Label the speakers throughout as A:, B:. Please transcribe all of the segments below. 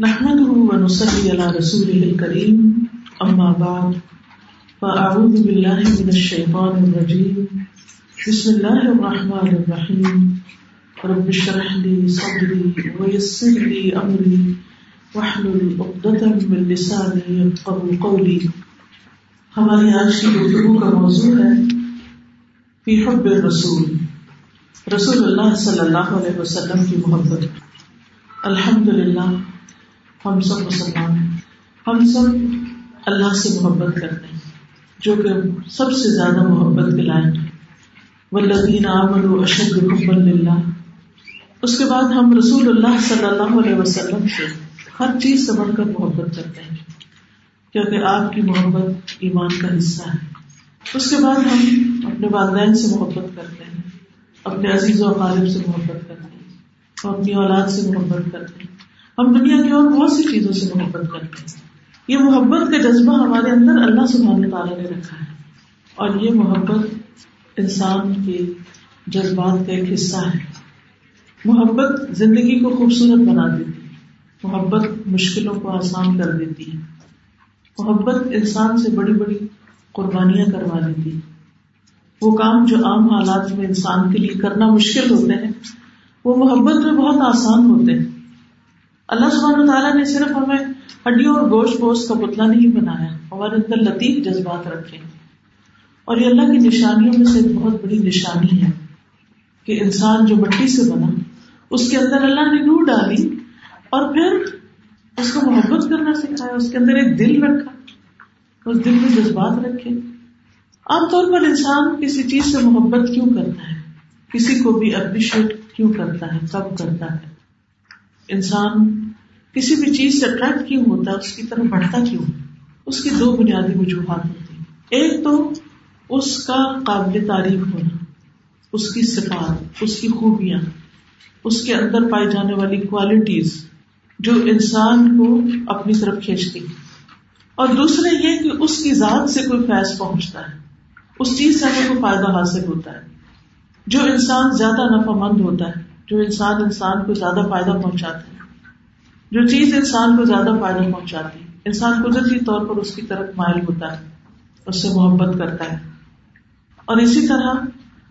A: نحمده ونصلي على رسوله الكريم، أما بعد، فأعوذ بالله من الشيطان الرجيم. بسم الله الرحمن الرحيم. رب اشرح لي صدري ويسر لي أمري، واحلل عقدة من لساني يفقهوا قولي. ہماری آج کی گفتگو کا موضوع ہے، فی حب الرسول، رسول اللہ صلی اللہ علیہ وسلم کی محبت۔ الحمد للہ ہم سب مسلمان ہیں۔ ہم سب اللہ سے محبت کرتے ہیں، جو کہ سب سے زیادہ محبت کے لائق ہے ولدین عامر اشد اللہ اس کے بعد ہم رسول اللہ صلی اللہ علیہ وسلم سے ہر چیز سے بڑھ کر محبت کرتے ہیں۔ کیونکہ آپ کی محبت ایمان کا حصہ ہے۔ اس کے بعد ہم اپنے والدین سے محبت کرتے ہیں، اپنے عزیز و غالب سے محبت کرتے ہیں، اور اپنی اولاد سے محبت کرتے ہیں۔ ہم دنیا کی اور بہت سی چیزوں سے محبت کرتے ہیں؟ یہ محبت کا جذبہ ہمارے اندر اللہ سبحانہ تعالیٰ نے رکھا ہے۔ اور یہ محبت انسان کے جذبات کا ایک حصہ ہے۔ محبت زندگی کو خوبصورت بنا دیتی ہے۔ محبت مشکلوں کو آسان کر دیتی ہے۔ محبت انسان سے بڑی بڑی قربانیاں کروا دیتی ہے۔ وہ کام جو عام حالات میں انسان کے لیے کرنا مشکل ہوتے ہیں، وہ محبت میں بہت آسان ہوتے ہیں۔ اللہ سبحانہ تعالیٰ نے صرف ہمیں ہڈیوں اور گوشت پوشت کا پتلا نہیں بنایا، ہمارے اندر لطیف جذبات رکھے۔ اور یہ اللہ کی نشانیوں میں سے ایک بہت بڑی نشانی ہے کہ انسان جو مٹی سے بنا، اس کے اندر اللہ نے نور ڈالی اور پھر اس کو محبت کرنا سکھایا، اس کے اندر ایک دل رکھا، اس دل میں جذبات رکھے۔ عام طور پر انسان کسی چیز سے محبت کیوں کرتا ہے؟ کسی کو بھی اپریشیٹ کیوں کرتا ہے؟ کب کرتا ہے؟ انسان کسی بھی چیز سے اٹریکٹ کیوں ہوتا ہے؟ اس کی طرف بڑھتا کیوں؟ اس کی دو بنیادی وجوہات ہوتی ہیں۔ ایک تو اس کا قابل تعریف ہونا، اس کی صفات، اس کی خوبیاں، اس کے اندر پائی جانے والی کوالٹیز جو انسان کو اپنی طرف کھینچتی اور دوسرے یہ کہ اس کی ذات سے کوئی فیض پہنچتا ہے، اس چیز سے ہمیں کوئی فائدہ حاصل ہوتا ہے۔ جو انسان زیادہ نفع مند ہوتا ہے جو انسان انسان کو زیادہ فائدہ پہنچاتا ہے جو چیز انسان کو زیادہ فائدہ پہنچاتی ہے۔ انسان قدرتی طور پر اس کی طرف مائل ہوتا ہے، اس سے محبت کرتا ہے۔ اور اسی طرح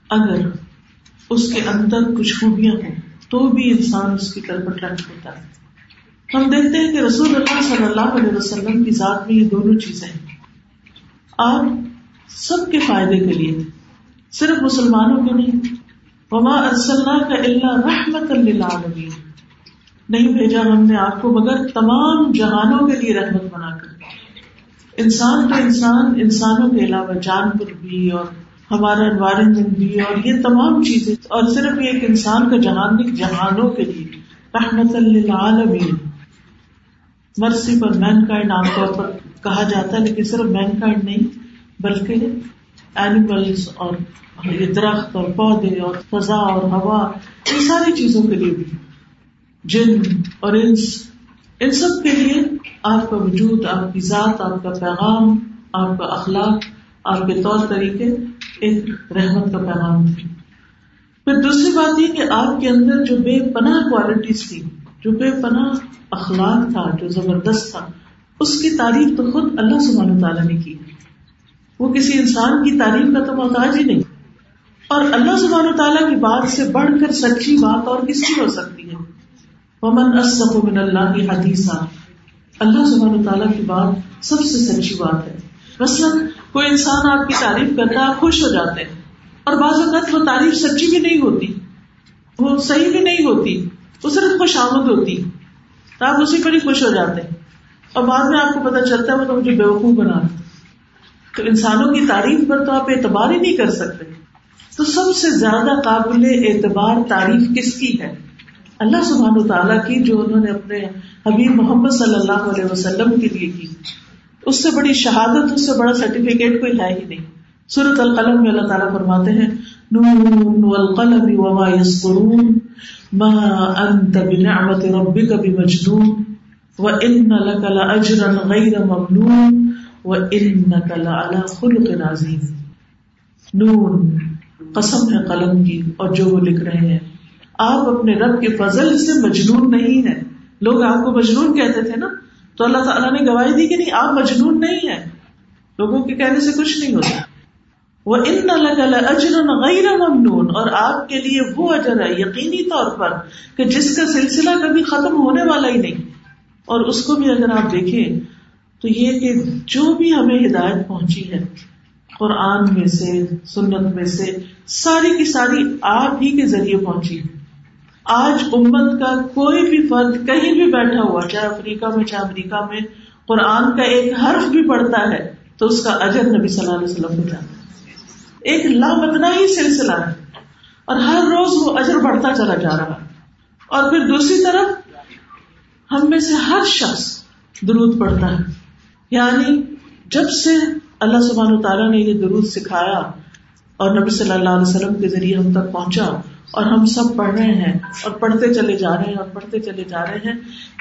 A: اگر اس کے اندر کچھ خوبیاں ہوں، تو بھی انسان اس کی طرف اٹریکٹ ہوتا ہے۔ ہم دیکھتے ہیں کہ رسول اللہ صلی اللہ علیہ وسلم کی ذات میں یہ دونوں چیزیں ہیں۔ آپ سب کے فائدے کے لیے، صرف مسلمانوں کے نہیں وما کا اللہ رحمت للعالمین نہیں بھیجا ہم نے آپ کو مگر تمام جہانوں کے لیے رحمت بنا کر۔ انسان تو انسان، انسانوں کے علاوہ جانور بھی اور ہمارا انوائرمنٹ بھی اور یہ تمام چیزیں۔ اور صرف ایک انسان کا جہان نہیں، جہانوں کے لیے۔ رحمت للعالمین۔ مرسی پر مین کائنڈ عام طور پر کہا جاتا ہے، لیکن صرف مین کائنڈ نہیں، بلکہ اینیملس اور یہ درخت اور پودے اور فضا اور ہوا ان ساری چیزوں کے لیے بھی جن اور انس، ان سب کے لیے آپ کا وجود، آپ کی ذات، آپ کا پیغام، آپ کا اخلاق، آپ کے طور طریقے ایک رحمت کا پیغام تھے پھر دوسری بات یہ کہ آپ کے اندر جو بے پناہ کوالٹیز تھی، جو بے پناہ اخلاق تھا، جو زبردست تھا، اس کی تعریف تو خود اللہ سبحانہ تعالیٰ نے کی۔ وہ کسی انسان کی تعریف کا تو محتاج ہی نہیں۔ اور اللہ سبحانہ تعالیٰ کی بات سے بڑھ کر سچی بات اور کس کی ہو سکتی ہے؟ ومن من اللہ کی حدیثہ اللہ سبحانہ تعالیٰ کی بات سب سے سچی بات ہے۔ مثلاً کوئی انسان آپ کی تعریف کرتا ہے، آپ خوش ہو جاتے ہیں۔ اور بعض اوقات وہ تعریف سچی بھی نہیں ہوتی، وہ صحیح بھی نہیں ہوتی، وہ صرف خوش آمد ہوتی۔ تو آپ اسی پر ہی خوش ہو جاتے ہیں۔ اور بعد میں آپ کو پتا چلتا ہے، وہ تو مجھے بےوقوف بنا تو انسانوں کی تعریف پر تو آپ اعتبار ہی نہیں کر سکتے۔ تو سب سے زیادہ قابل اعتبار تعریف کس کی ہے؟ اللہ سبحان و تعالیٰ کی جو انہوں نے اپنے حبیب محمد صلی اللہ علیہ وسلم کے لیے کی۔ اس سے بڑی شہادت، اس سے بڑا سرٹیفکیٹ کوئی ہے ہی نہیں۔ سورت القلم میں اللہ تعالیٰ فرماتے ہیں، نون والقلم وما يسطرون ما انت بنعمت ربك بمجنون وان لك لاجرا غير ممنون. خلق نون، قسم ہے قلم کی اور جو وہ لکھ رہے ہیں۔ آپ اپنے رب کے فضل سے مجنون نہیں ہے لوگ آپ کو مجنون کہتے تھے نا۔ تو اللہ تعالیٰ نے گواہی دی کہ نہیں، آپ مجنون نہیں ہیں۔ لوگوں کے کہنے سے کچھ نہیں ہوتا۔ وہ ان اجر غیر ممنون۔ اور آپ کے لیے وہ اجر ہے یقینی طور پر کہ جس کا سلسلہ کبھی ختم ہونے والا ہی نہیں۔ اور اس کو بھی اگر آپ دیکھیں تو یہ کہ جو بھی ہمیں ہدایت پہنچی ہے، قرآن میں سے، سنت میں سے، ساری کی ساری آپ ہی کے ذریعے پہنچی آج امت کا کوئی بھی فرد کہیں بھی بیٹھا ہوا، چاہے افریقہ میں، چاہے امریکہ میں، قرآن کا ایک حرف بھی پڑھتا ہے، تو اس کا اجر نبی صلی اللہ علیہ وسلم کو جاتا ایک لامتنا ہی سلسلہ ہے۔ اور ہر روز وہ اجر بڑھتا چلا جا رہا اور پھر دوسری طرف ہم میں سے ہر شخص درود پڑھتا ہے۔ یعنی جب سے اللہ سبحانہ تعالیٰ نے یہ درود سکھایا اور نبی صلی اللہ علیہ وسلم کے ذریعے ہم تک پہنچا اور ہم سب پڑھ رہے ہیں اور پڑھتے چلے جا رہے ہیں اور پڑھتے چلے جا رہے ہیں،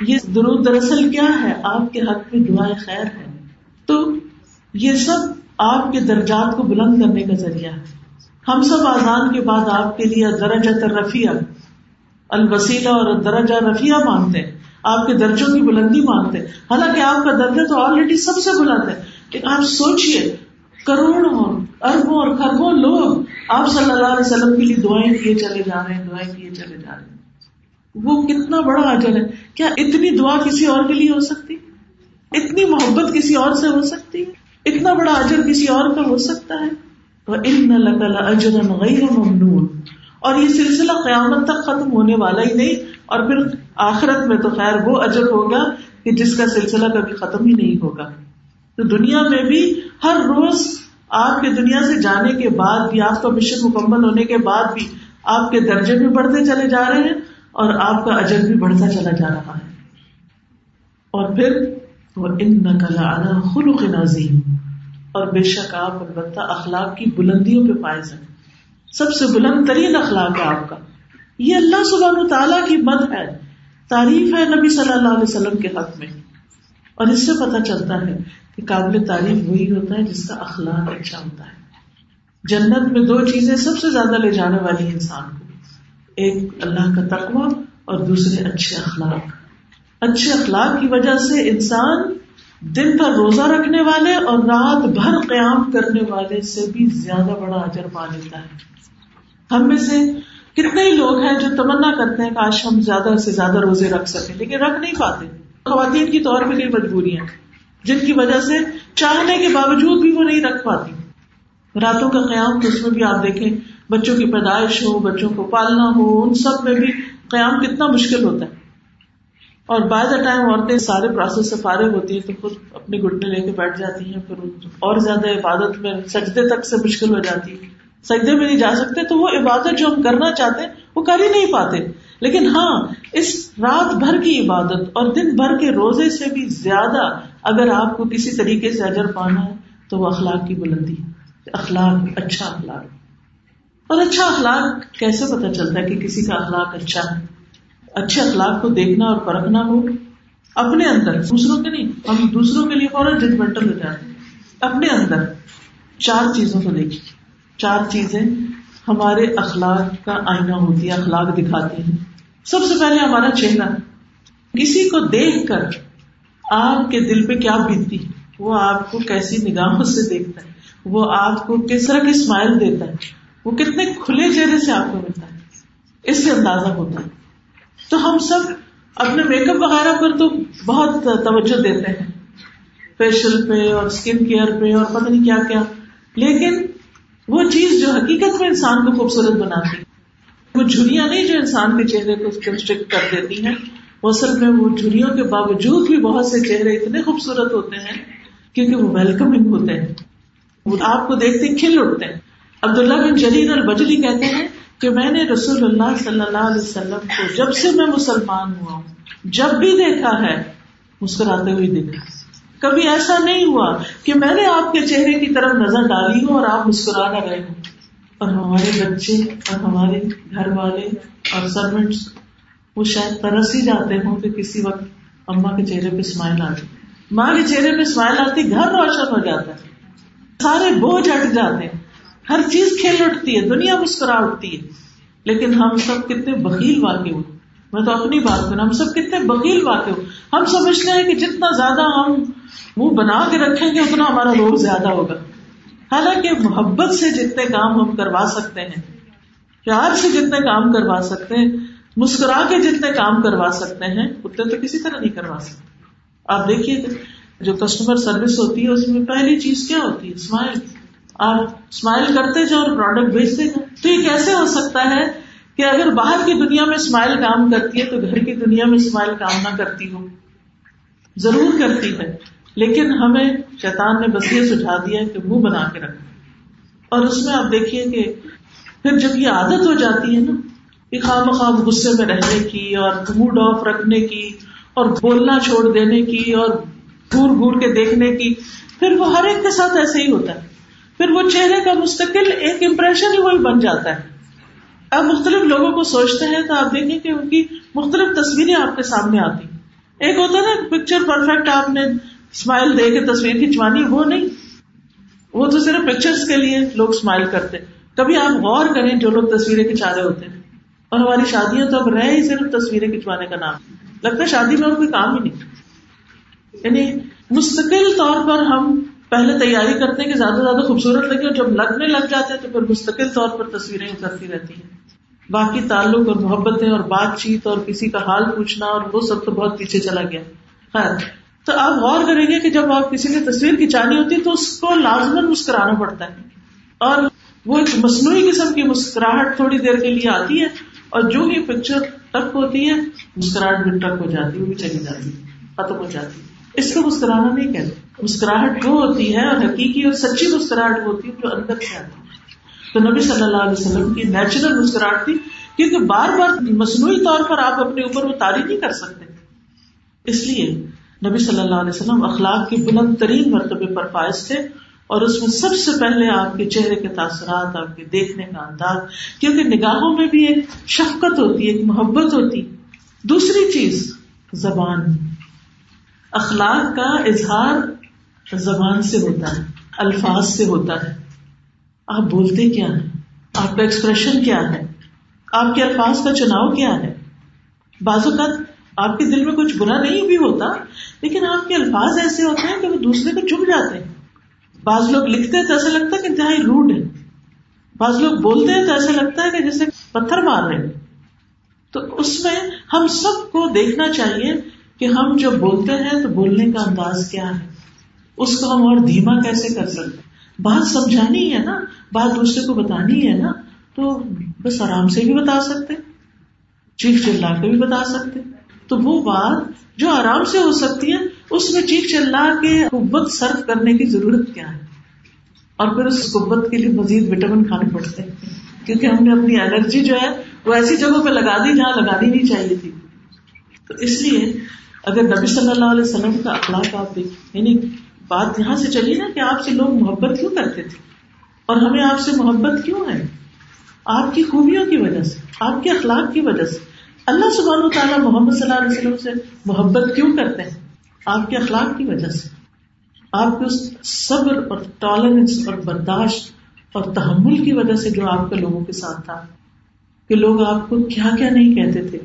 A: یہ درود دراصل کیا ہے؟ آپ کے حق میں دعائیں خیر ہے تو یہ سب آپ کے درجات کو بلند کرنے کا ذریعہ ہے۔ ہم سب آزان کے بعد آپ کے لیے درجہ ترفیہ الوسیلہ اور درجہ رفیہ مانگتے ہیں۔ آپ کے درجوں کی بلندی مانگتے ہیں۔ حالانکہ آپ کا درجہ تو آلریڈی سب سے بلند ہے لیکن آپ سوچیے کروڑوں اربوں اور خربوں لوگ آپ صلی اللہ علیہ وسلم کے لیے دعائیں کیے چلے جا رہے ہیں، دعائیں کیے چلے جا رہے ہیں۔ وہ کتنا بڑا عجل ہے۔ کیا اتنی دعا کسی اور کے لیے ہو سکتی؟ اتنی محبت کسی اور سے ہو سکتی؟ اتنا بڑا اجر کسی اور کا ہو سکتا ہے؟ اجر غیر ممنون۔ اور یہ سلسلہ قیامت تک ختم ہونے والا ہی نہیں اور پھر آخرت میں تو خیر وہ اجر ہوگا کہ جس کا سلسلہ کبھی ختم ہی نہیں ہوگا۔ تو دنیا میں بھی ہر روز آپ کے دنیا سے جانے کے بعد بھی، آپ کا مشن مکمل ہونے کے بعد بھی آپ کے درجے بھی بڑھتے چلے جا رہے ہیں اور آپ کا اجر بھی بڑھتا چلا جا رہا ہے۔ اور پھر وہ ان نقل خلق نظیم اور بے شک آپ البتہ اخلاق کی بلندیوں پہ فائز ہیں سب سے بلند ترین اخلاق ہے آپ کا۔ یہ اللہ سبحانہ تعالیٰ کی مد ہے۔ تعریف ہے نبی صلی اللہ علیہ وسلم کے حق میں۔ اور اس سے پتہ چلتا ہے کہ قابل تعریف وہی ہوتا ہے جس کا اخلاق اچھا ہوتا ہے۔ جنت میں دو چیزیں سب سے زیادہ لے جانے والی انسان کو۔ ایک اللہ کا تقوی اور دوسرے اچھے اخلاق۔ اچھے اخلاق کی وجہ سے انسان دن بھر روزہ رکھنے والے اور رات بھر قیام کرنے والے سے بھی زیادہ بڑا اجر پا لیتا ہے۔ ہم میں سے کتنے ہی لوگ ہیں جو تمنا کرتے ہیں کہ آج ہم زیادہ سے زیادہ روزے رکھ سکیں۔ لیکن رکھ نہیں پاتے۔ خواتین کی طور پہ کئی مجبوریاں جن کی وجہ سے چاہنے کے باوجود بھی وہ نہیں رکھ پاتی۔ راتوں کا قیام تو اس میں بھی آپ دیکھیں، بچوں کی پیدائش ہو، بچوں کو پالنا ہو، ان سب میں بھی قیام کتنا مشکل ہوتا ہے۔ اور بائی دا ٹائم عورتیں سارے پروسیس سے فارغ ہوتی ہیں تو خود اپنے گٹنے لے کے بیٹھ جاتی ہیں، پھر اور زیادہ عبادت میں سجدے تک سے مشکل ہو جاتی ہے سجدے میں نہیں جا سکتے، تو وہ عبادت جو ہم کرنا چاہتے ہیں، وہ کر ہی نہیں پاتے۔ لیکن ہاں اس رات بھر کی عبادت اور دن بھر کے روزے سے بھی زیادہ اگر آپ کو کسی طریقے سے اجر پانا ہے، تو وہ اخلاق کی بلندی اخلاق اچھا اخلاق۔ اور اچھا اخلاق کیسے پتا چلتا ہے کہ کسی کا اخلاق اچھا ہے؟ اچھے اخلاق کو دیکھنا اور پرکھنا ہو اپنے اندر، دوسروں کے نہیں، ہم دوسروں کے لیے فوراً ججمنٹل ہو جاتے ہیں۔ اپنے اندر چار چیزوں کو دیکھیے۔ چار چیزیں ہمارے اخلاق کا آئینہ ہوتی ہے اخلاق دکھاتی ہیں۔ سب سے پہلے ہمارا چہرہ۔ کسی کو دیکھ کر آپ کے دل پہ کیا بیتتی؟ وہ آپ کو کیسی نگاہوں سے دیکھتا ہے۔ وہ آپ کو کس طرح کی اسمائل دیتا ہے۔ وہ کتنے کھلے چہرے سے آپ کو ملتا ہے۔ اس سے اندازہ ہوتا ہے۔ تو ہم سب اپنے میک اپ وغیرہ پر تو بہت توجہ دیتے ہیں۔ فیشل پہ اور اسکن کیئر پہ اور پتہ نہیں کیا کیا۔ لیکن وہ چیز جو حقیقت میں انسان کو خوبصورت بناتی وہ جھریاں نہیں جو انسان کے چہرے کو کنسٹرکٹ کر دیتی ہیں۔ وہ اصل میں وہ جھریوں کے باوجود بھی بہت سے چہرے اتنے خوبصورت ہوتے ہیں کیونکہ وہ ویلکمنگ ہوتے ہیں۔ وہ آپ کو دیکھتے کھل اٹھتے ہیں۔ عبداللہ بن جریر البجلی کہتے ہیں کہ میں نے رسول اللہ صلی اللہ علیہ وسلم کو جب سے میں مسلمان ہوا ہوں، جب بھی دیکھا ہے، مسکراتے ہوئے دیکھا۔ کبھی ایسا نہیں ہوا کہ میں نے آپ کے چہرے کی طرف نظر ڈالی ہوں اور آپ مسکرا نہ رہے ہوں۔ اور ہمارے بچے اور ہمارے گھر والے اور سروینٹس وہ شاید ترس ہی جاتے ہوں کہ کسی وقت اما کے چہرے پہ اسمائل آتی۔ ماں کے چہرے پہ اسمائل آتی، گھر روشن ہو جاتا ہے۔ سارے بوجھ ہٹ جاتے ہیں۔ ہر چیز کھیل اٹھتی ہے، دنیا مسکرا اٹھتی ہے۔ لیکن ہم سب کتنے بکیل واقع ہوئے میں تو اپنی بات کروں، ہم سب کتنے بکیل واقع ہو ہم سمجھتے ہیں کہ جتنا زیادہ ہم منہ بنا کے رکھیں گے اتنا ہمارا روگ زیادہ ہوگا۔ حالانکہ محبت سے جتنے کام ہم کروا سکتے ہیں، پیار سے جتنے کام کروا سکتے ہیں، مسکرا کے جتنے کام کروا سکتے ہیں، اتنے تو کسی طرح نہیں کروا سکتے۔ آپ دیکھیے جو کسٹمر سروس ہوتی ہے، اس میں پہلی چیز کیا ہوتی ہے؟ اسمائل آپ اسمائل کرتے جاؤ اور پروڈکٹ بھیجتے جاؤ تو یہ کیسے ہو سکتا ہے کہ اگر باہر کی دنیا میں اسمائل کام کرتی ہے، تو گھر کی دنیا میں اسمائل کام نہ کرتی ہو۔ ضرور کرتی ہے۔ لیکن ہمیں شیطان نے بس یہ سجھا دیا کہ منہ بنا کے رکھ اور اس میں آپ دیکھیے کہ پھر جب یہ عادت ہو جاتی ہے نا کہ خام خواب غصے میں رہنے کی اور موڈ آف رکھنے کی اور بولنا چھوڑ دینے کی اور گور گور کے دیکھنے کی، پھر وہ ہر ایک کے ساتھ ایسے ہی ہوتا ہے۔ پھر وہ چہرے کا مستقل ایک امپریشن ہی وہی بن جاتا ہے۔ اب مختلف لوگوں کو سوچتے ہیں تو آپ دیکھیں کہ ان کی مختلف تصویریں آپ کے سامنے آتی۔ ایک ہوتا ہے نا پکچر پرفیکٹ آپ نے اسمائل دے کے تصویر کھینچوانی وہ نہیں۔ وہ تو صرف پکچر کے لیے لوگ اسمائل کرتے۔ کبھی آپ غور کریں جو لوگ تصویریں کھچا رہے ہوتے ہیں۔ اور ہماری شادیاں تو اب رہ ہی صرف تصویریں کھنچوانے کا نام۔ لگتا ہے شادی میں اور کوئی کام ہی نہیں۔ یعنی مستقل طور پر ہم پہلے تیاری کرتے ہیں کہ زیادہ سے زیادہ خوبصورت لگے اور جب لگنے لگ جاتے ہیں تو پھر مستقل طور پر تصویریں اترتی رہتی ہیں۔ باقی تعلق اور محبتیں اور بات چیت اور کسی کا حال پوچھنا اور وہ سب تو بہت پیچھے چلا گیا۔ خیر۔ تو آپ غور کریں گے کہ جب آپ کسی نے تصویر کھینچانی ہوتی ہے تو اس کو لازمن مسکرانا پڑتا ہے۔ اور وہ ایک مصنوعی قسم کی مسکراہٹ تھوڑی دیر کے لیے آتی ہے اور جو ہی پکچر ٹک ہوتی ہے، مسکراہٹ بھی ٹک ہو جاتی ہے، وہ بھی چلی جاتی ہے، ختم ہو جاتی ہے۔ اس کو مسکرانا نہیں کہتے۔ مسکراہٹ وہ ہوتی ہے اور حقیقی اور سچی مسکراہٹ ہوتی ہے جو اندر سے آتی ہے۔ تو نبی صلی اللہ علیہ وسلم کی نیچرل مسکراہٹ تھی، کیونکہ بار بار مصنوعی طور پر آپ اپنے اوپر وہ تاری نہیں کر سکتے۔ اس لیے نبی صلی اللہ علیہ وسلم اخلاق کے بلند ترین مرتبے پر فائز تھے اور اس میں سب سے پہلے آپ کے چہرے کے تاثرات، آپ کے دیکھنے کا انداز، کیونکہ نگاہوں میں بھی ایک شفقت ہوتی ہے ایک محبت ہوتی۔ دوسری چیز، زبان۔ اخلاق کا اظہار زبان سے ہوتا ہے، الفاظ سے ہوتا ہے۔ آپ بولتے کیا ہیں؟ آپ کا ایکسپریشن کیا ہے؟ آپ کے الفاظ کا چناؤ کیا ہے؟ بعض اوقات آپ کے دل میں کچھ برا نہیں بھی ہوتا، لیکن آپ کے الفاظ ایسے ہوتے ہیں کہ وہ دوسرے کو چپ جاتے ہیں۔ بعض لوگ لکھتے ہیں تو ایسا لگتا ہے کہ انتہائی روڈ ہے۔ بعض لوگ بولتے ہیں تو ایسا لگتا ہے کہ جیسے پتھر مار رہے ہیں۔ تو اس میں ہم سب کو دیکھنا چاہیے کہ ہم جب بولتے ہیں تو بولنے کا انداز کیا ہے۔ اس کو ہم اور دھیما کیسے کر سکتے ہیں؟ بات سمجھانی ہے نا، بات دوسرے کو بتانی ہے نا، تو بس آرام سے بھی بتا سکتے چیخ چلا کے بھی بتا سکتے تو وہ بات جو آرام سے ہو سکتی ہے، اس میں چیخ چلا کے قوت سرف کرنے کی ضرورت کیا ہے؟ اور پھر اس قوت کے لیے مزید وٹامن کھانے پڑتے ہیں۔ کیونکہ ہم نے اپنی انرجی جو ہے، وہ ایسی جگہوں پہ لگا دی جہاں لگانی نہیں چاہیے تھی۔ تو اس لیے اگر نبی صلی اللہ علیہ وسلم کا اخلاق آپ دیکھ یعنی بات یہاں سے چلی نا کہ آپ سے لوگ محبت کیوں کرتے تھے؟ اور ہمیں آپ سے محبت کیوں ہے؟ آپ کی خوبیوں کی وجہ سے، آپ کے اخلاق کی وجہ سے۔ اللہ سبحانہ تعالیٰ محمد صلی اللہ علیہ وسلم سے محبت کیوں کرتے ہیں؟ آپ کے اخلاق کی وجہ سے۔ آپ کے صبر اور ٹالرنس اور برداشت اور تحمل کی وجہ سے جو آپ کے لوگوں کے ساتھ تھا کہ لوگ آپ کو کیا کیا نہیں کہتے تھے۔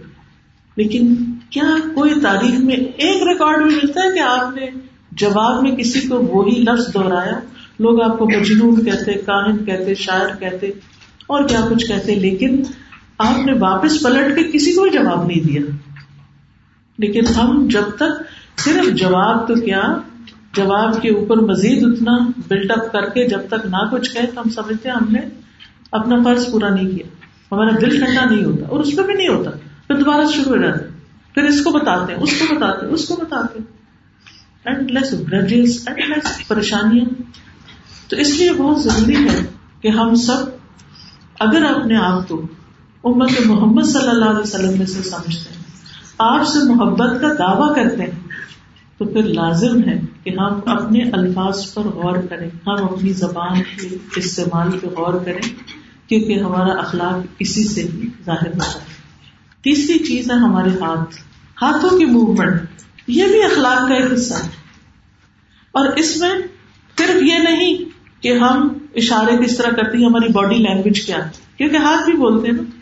A: لیکن کیا کوئی تاریخ میں ایک ریکارڈ بھی ملتا ہے کہ آپ نے جواب میں کسی کو وہی لفظ دہرایا؟ لوگ آپ کو مجنون کہتے، کاہن کہتے، شاعر کہتے اور کیا کچھ کہتے، لیکن آپ نے واپس پلٹ کے کسی کو جواب نہیں دیا۔ لیکن ہم جب تک صرف جواب تو کیا، جواب کے اوپر مزید اتنا بلٹ اپ کر کے جب تک نہ کچھ کہے تو ہم سمجھتے ہیں ہم نے اپنا فرض پورا نہیں کیا۔ ہمارا دل ٹھنڈا نہیں ہوتا اور اس پہ بھی نہیں ہوتا۔ پھر دوبارہ شروع ہو جاتا پھر اس کو بتاتے ہیں، اس کو بتاتے ہیں، اس کو بتاتے endless grudges endless پریشانیاں۔ تو اس لیے بہت ضروری ہے کہ ہم سب، اگر اپنے آپ کو امت محمد صلی اللہ علیہ وسلم میں سے سمجھتے ہیں۔ آپ سے محبت کا دعویٰ کرتے ہیں۔ تو پھر لازم ہے کہ ہم اپنے الفاظ پر غور کریں۔ ہم اپنی زبان کے استعمال پہ غور کریں، کیونکہ ہمارا اخلاق اسی سے ظاہر ہوتا ہے۔ تیسری چیز ہے ہمارے ہاتھ۔ ہاتھوں کی موومنٹ یہ بھی اخلاق کا ایک حصہ ہے۔ اور اس میں صرف یہ نہیں کہ ہم اشارے کس طرح کرتے ہیں، ہماری باڈی لینگویج کیا کیونکہ ہاتھ بھی بولتے ہیں نا۔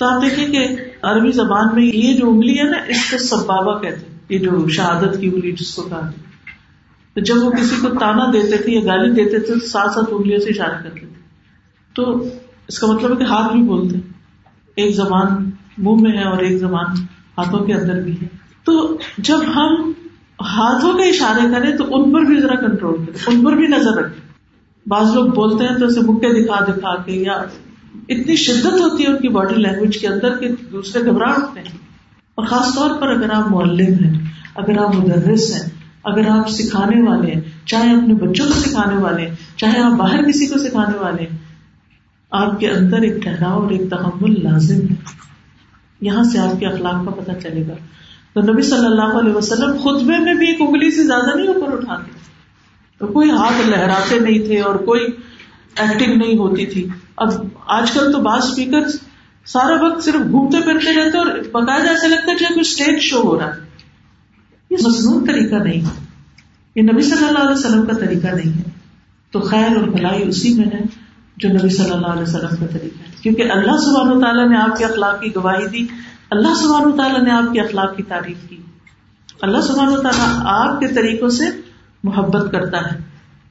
A: تو آپ دیکھیں کہ عربی زبان میں یہ جو انگلی ہے نا، اس کو سبابا کہتے ہیں۔ یہ جو شہادت کی انگلی جس کو کہا تو جب وہ کسی کو تانا دیتے تھے یا گالی دیتے تھے، تو ساتھ ساتھ انگلیوں سے اشارہ کرتے تھے۔ تو اس کا مطلب ہے کہ ہاتھ بھی بولتے ایک زبان منہ میں ہے اور ایک زبان ہاتھوں کے اندر بھی ہے۔ تو جب ہم ہاتھوں کے اشارے کریں، تو ان پر بھی ذرا کنٹرول کریں، ان پر بھی نظر رکھیں۔ بعض لوگ بولتے ہیں تو اسے مکے دکھا دکھا کے یا اتنی شدت ہوتی ہے ان کی باڈی لینگویج کے اندر کہ دوسرے گھبراہ اٹھتے ہیں۔ اور خاص طور پر اگر آپ معلم ہیں، اگر آپ مدرس ہیں، اگر آپ سکھانے والے ہیں، چاہے اپنے بچوں کو سکھانے والے ہیں، چاہے آپ باہر کسی کو سکھانے والے ہیں، آپ کے اندر ایک ٹھہراؤ اور ایک تحمل لازم ہے۔ یہاں سے آپ کے اخلاق کا پتہ چلے گا۔ تو نبی صلی اللہ علیہ وسلم خطبے میں بھی ایک انگلی سے زیادہ نہیں اوپر اٹھاتے۔ تو کوئی ہاتھ لہراتے نہیں تھے اور کوئی ایکٹنگ نہیں ہوتی تھی۔ اب آج کل تو بعض اسپیکر سارا وقت صرف گھومتے پھرتے رہتے اور باقاعدہ ایسا لگتا ہے جیسے کوئی اسٹیج شو ہو رہا ہے۔ یہ مصنوع طریقہ نہیں ہے۔ یہ نبی صلی اللہ علیہ وسلم کا طریقہ نہیں ہے۔ تو خیر اور بھلائی اسی میں ہے جو نبی صلی اللہ علیہ وسلم کا طریقہ ہے۔ کیونکہ اللہ سبحانہ و تعالیٰ نے آپ کے اخلاق کی گواہی دی۔ اللہ سبحانہ و تعالیٰ نے آپ کے اخلاق کی تعریف کی۔ اللہ سبحانہ و تعالیٰ آپ کے طریقوں سے محبت کرتا ہے۔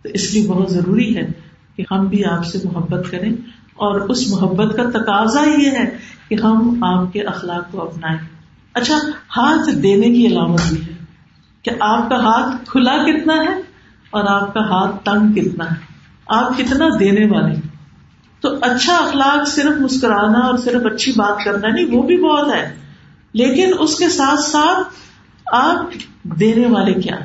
A: تو اس لیے بہت ضروری ہے کہ ہم بھی آپ سے محبت کریں اور اس محبت کا تقاضا یہ ہے کہ ہم آپ کے اخلاق کو اپنائیں۔ اچھا ہاتھ دینے کی علامت بھی ہے کہ آپ کا ہاتھ کھلا کتنا ہے اور آپ کا ہاتھ تنگ کتنا ہے۔ آپ کتنا دینے والے تو اچھا اخلاق صرف مسکرانا اور صرف اچھی بات کرنا نہیں، وہ بھی بہت ہے۔ لیکن اس کے ساتھ ساتھ آپ دینے والے کیا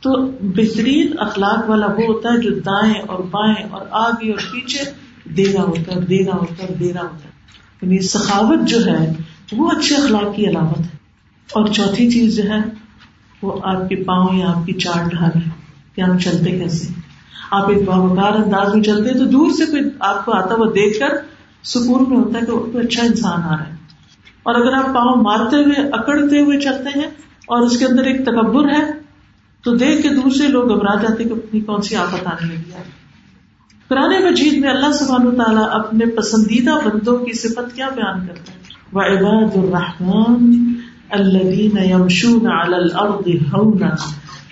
A: تو بہترین اخلاق والا وہ ہوتا ہے جو دائیں اور بائیں اور آگے اور پیچھے دینا ہوتا ہے دینا ہوتا ہے دینا ہوتا ہے۔ یعنی سخاوت جو ہے، وہ اچھے اخلاق کی علامت ہے۔ اور چوتھی چیز جو ہے، وہ آپ کے پاؤں یا آپ کی چار ڈھال ہے کہ آپ چلتے کیسے آپ ایک باوقار انداز میں چلتے ہیں تو دور سے کوئی آپ کو آتا ہوا دیکھ کر سکون میں ہوتا ہے کہ کوئی اچھا انسان آ رہا ہے۔ اور اگر آپ پاؤں مارتے ہوئے، اکڑتے ہوئے چلتے ہیں اور اس کے اندر ایک تکبر ہے تو دیکھ کے دوسرے لوگ گھبرا جاتے کہ اپنی کون سی آفت آنے لگی ہے۔ قرآن مجید میں اللہ سبحان تعالیٰ اپنے پسندیدہ بندوں کی صفت کیا بیان کرتا ہے؟ وہ عباد الرحمان الذين يمشون على الارض هونا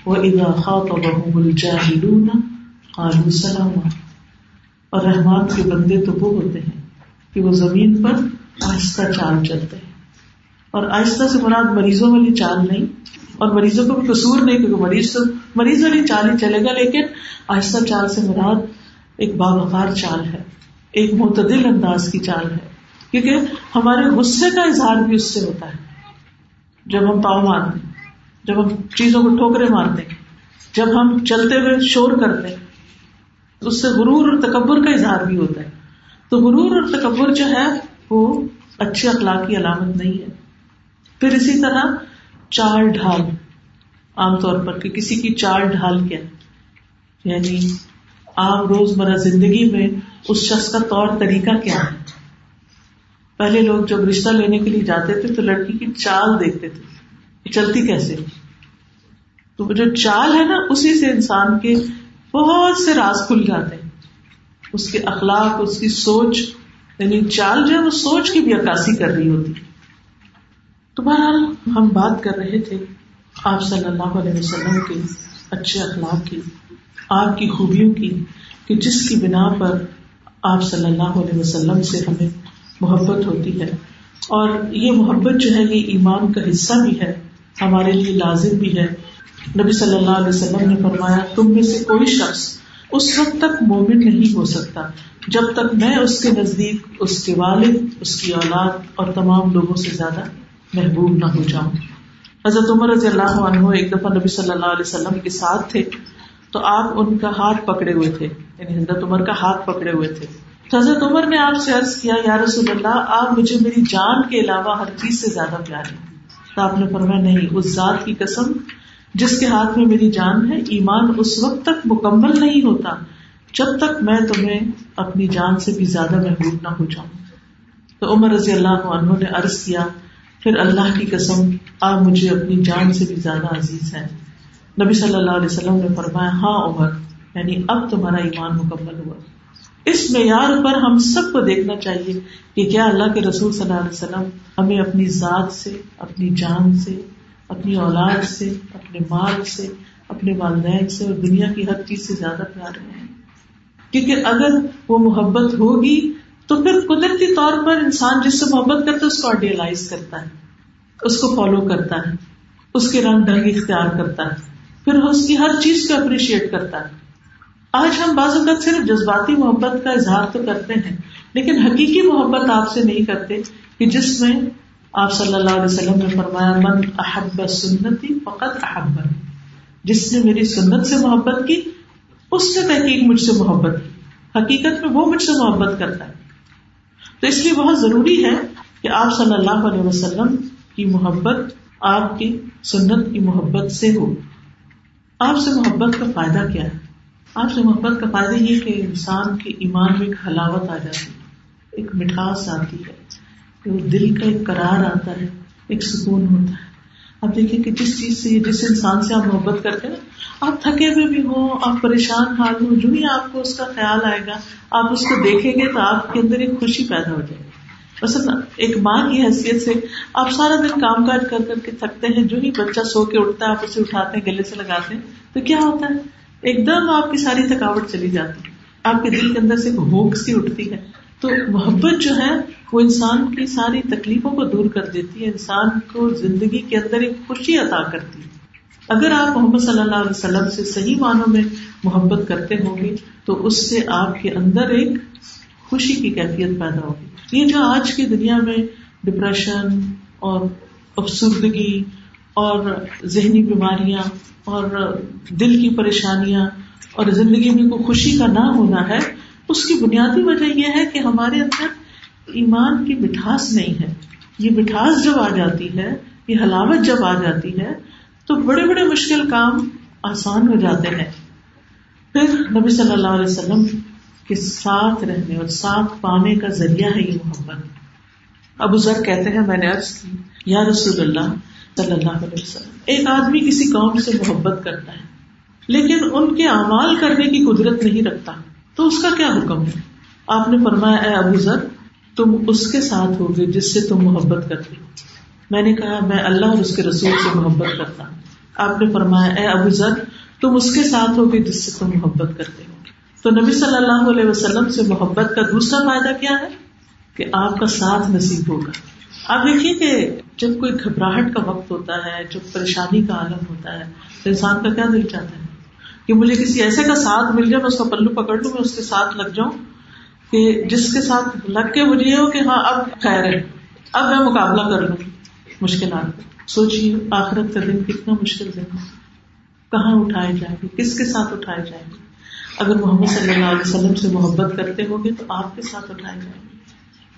A: واذا خاطبهم الجاهلون قالوا سلاما اور رحمان کے بندے تو وہ ہوتے ہیں کہ وہ زمین پر آہستہ چال چلتے ہیں۔ اور آہستہ سے مراد مریضوں والی چال نہیں اور مریضوں کو بھی قصور نہیں، کیونکہ مریض تو مریض والی چال ہی چلے گا، لیکن آہستہ چال سے مراد ایک باوقار چال ہے، ایک معتدل انداز کی چال ہے، کیونکہ ہمارے غصے کا اظہار بھی اس سے ہوتا ہے۔ جب ہم پاؤں مارتے جب ہم چیزوں کو ٹھوکرے مارتے جب ہم چلتے ہوئے شور کرتے اس سے غرور اور تکبر کا اظہار بھی ہوتا ہے۔ تو غرور اور تکبر جو ہے، وہ اچھے اخلاق کی علامت نہیں ہے۔ پھر اسی طرح چال ڈھال عام طور پر کہ کسی کی چال ڈھال کیا یعنی عام روز مرہ زندگی میں اس شخص کا طور طریقہ کیا ہے؟ پہلے لوگ جب رشتہ لینے کے لیے جاتے تھے تو لڑکی کی چال دیکھتے تھے چلتی کیسے تو جو چال ہے نا، اسی سے انسان کے بہت سے راز کھل جاتے ہیں۔ اس کے اخلاق، اس کی سوچ یعنی چال جو ہے، وہ سوچ کی بھی عکاسی کر رہی ہوتی۔ تو بہرحال ہم بات کر رہے تھے آپ صلی اللہ علیہ وسلم کے اچھے اخلاق کی، آپ کی خوبیوں کی، کہ جس کی بنا پر آپ صلی اللہ علیہ وسلم سے ہمیں محبت ہوتی ہے۔ اور یہ محبت جو ہے، یہ ایمان کا حصہ بھی ہے، ہمارے لیے لازم بھی ہے۔ نبی صلی اللہ علیہ وسلم نے فرمایا، تم میں سے کوئی شخص اس وقت تک مومن نہیں ہو سکتا، جب تک میں اس کے نزدیک، اس کے والد، اس کی اولاد اور تمام لوگوں سے زیادہ محبوب نہ ہو جاؤں۔ حضرت عمر رضی اللہ عنہ ایک دفعہ نبی صلی اللہ علیہ وسلم کے ساتھ تھے، تو آپ ان کا ہاتھ پکڑے ہوئے تھے۔ یعنی حضرت عمر کا ہاتھ پکڑے ہوئے تھے۔ تو حضرت عمر نے آپ سے عرض کیا، یا رسول اللہ، آپ مجھے میری جان کے علاوہ ہر چیز سے زیادہ پیار تو آپ نے فرمایا، نہیں، اس ذات کی قسم جس کے ہاتھ میں میری جان ہے، ایمان اس وقت تک مکمل نہیں ہوتا جب تک میں تمہیں اپنی جان سے بھی زیادہ محبوب نہ ہو جاؤں۔ تو عمر رضی اللہ عنہ نے عرض کیا پھر اللہ کی قسم آپ مجھے اپنی جان سے بھی زیادہ عزیز ہے۔ نبی صلی اللہ علیہ وسلم نے فرمایا ہاں عمر یعنی اب تمہارا ایمان مکمل ہوا۔ اس معیار پر ہم سب کو دیکھنا چاہیے کہ کیا اللہ کے رسول صلی اللہ علیہ وسلم ہمیں اپنی ذات سے، اپنی جان سے، اپنی اولاد سے، اپنے مال سے، اپنے والدین سے اور دنیا کی ہر چیز سے زیادہ پیار ہیں۔ کیونکہ اگر وہ محبت ہوگی تو پھر قدرتی طور پر انسان جس سے محبت کرتا ہے، اس کو آئیڈیالائز کرتا ہے، اس کو فالو کرتا ہے، اس کے رنگ ڈھنگ اختیار کرتا ہے، پھر اس کی ہر چیز کو اپریشیٹ کرتا ہے۔ آج ہم بعض اوقات صرف جذباتی محبت کا اظہار تو کرتے ہیں، لیکن حقیقی محبت آپ سے نہیں کرتے کہ جس میں آپ صلی اللہ علیہ وسلم نے فرمایا، من احب سنتی فقط احب. جس نے میری سنت سے محبت کی، اس نے تحقیق مجھ سے محبت کی۔ حقیقت میں وہ مجھ سے محبت کرتا ہے۔ تو اس لیے بہت ضروری ہے کہ آپ صلی اللہ علیہ وسلم کی محبت آپ کی سنت کی محبت سے ہو۔ آپ سے محبت کا فائدہ کیا ہے؟ آپ سے محبت کا فائدہ یہ کہ انسان کے ایمان میں ایک حلاوت آ جاتی ہے، ایک مٹھاس آتی ہے دل کا ایک قرار آتا ہے، ایک سکون ہوتا ہے۔ آپ دیکھیں کہ جس چیز سے جس انسان سے آپ محبت کرتے ہیں نا آپ تھکے ہوئے بھی ہوں، آپ پریشان حال ہو جو ہی آپ کو اس کا خیال آئے گا، آپ اس کو دیکھیں گے تو آپ کے اندر ایک خوشی پیدا ہو جائے گی۔ بس ایک ماں کی حیثیت سے آپ سارا دن کام کاج کر کر کے تھکتے ہیں، جو ہی بچہ سو کے اٹھتا ہے، آپ اسے اٹھاتے ہیں، گلے سے لگاتے ہیں، تو کیا ہوتا ہے؟ ایک دم آپ کی ساری تھکاوٹ چلی جاتی ہے۔ آپ کے دل کے اندر سے بھوک سی اٹھتی ہے۔ تو محبت جو ہے وہ انسان کی ساری تکلیفوں کو دور کر دیتی ہے، انسان کو زندگی کے اندر ایک خوشی عطا کرتی ہے۔ اگر آپ محمد صلی اللہ علیہ وسلم سے صحیح معنوں میں محبت کرتے ہوں گے، تو اس سے آپ کے اندر ایک خوشی کی کیفیت پیدا ہوگی۔ یہ جو آج کی دنیا میں ڈپریشن اور افسردگی اور ذہنی بیماریاں اور دل کی پریشانیاں اور زندگی میں کوئی خوشی کا نہ ہونا ہے اس کی بنیادی وجہ یہ ہے کہ ہمارے اندر ایمان کی مٹھاس نہیں ہے۔ یہ مٹھاس جب آ جاتی ہے، یہ حلاوت جب آ جاتی ہے، تو بڑے بڑے مشکل کام آسان ہو جاتے ہیں۔ پھر نبی صلی اللہ علیہ وسلم کے ساتھ رہنے اور ساتھ پانے کا ذریعہ ہے یہ محبت۔ ابو ذر کہتے ہیں، میں نے عرض کی، یا رسول اللہ صلی اللہ علیہ وسلم، ایک آدمی کسی قوم سے محبت کرتا ہے، لیکن ان کے اعمال کرنے کی قدرت نہیں رکھتا۔ تو اس کا کیا حکم ہے؟ آپ نے فرمایا، اے ابو ذر، تم اس کے ساتھ ہوگے جس سے تم محبت کرتے میں نے کہا، میں اللہ اور اس کے رسول سے محبت کرتا ہوں۔ آپ نے فرمایا، اے ابو ذر، تم اس کے ساتھ ہوگے جس سے تم محبت کرتے ہو۔ تو نبی صلی اللہ علیہ وسلم سے محبت کا دوسرا فائدہ کیا ہے؟ کہ آپ کا ساتھ نصیب ہوگا۔ آپ دیکھیے کہ جب کوئی گھبراہٹ کا وقت ہوتا ہے، جب پریشانی کا عالم ہوتا ہے، تو انسان کا کیا دل چاہتا ہے؟ کہ مجھے کسی ایسے کا ساتھ مل جائے، میں اس کا پلو پکڑ لوں، میں اس کے ساتھ لگ جاؤں، کہ جس کے ساتھ لگ کے مجھے یہ ہو کہ ہاں اب خیر ہے، اب میں مقابلہ کر لوں مشکلات سوچیے، آخرت کا دن کتنا مشکل دن ہے۔ کہاں اٹھائے جائیں گے؟ کس کے ساتھ اٹھائے جائیں گے؟ اگر محمد صلی اللہ علیہ وسلم سے محبت کرتے ہوں گے تو آپ کے ساتھ اٹھائے جائیں گے۔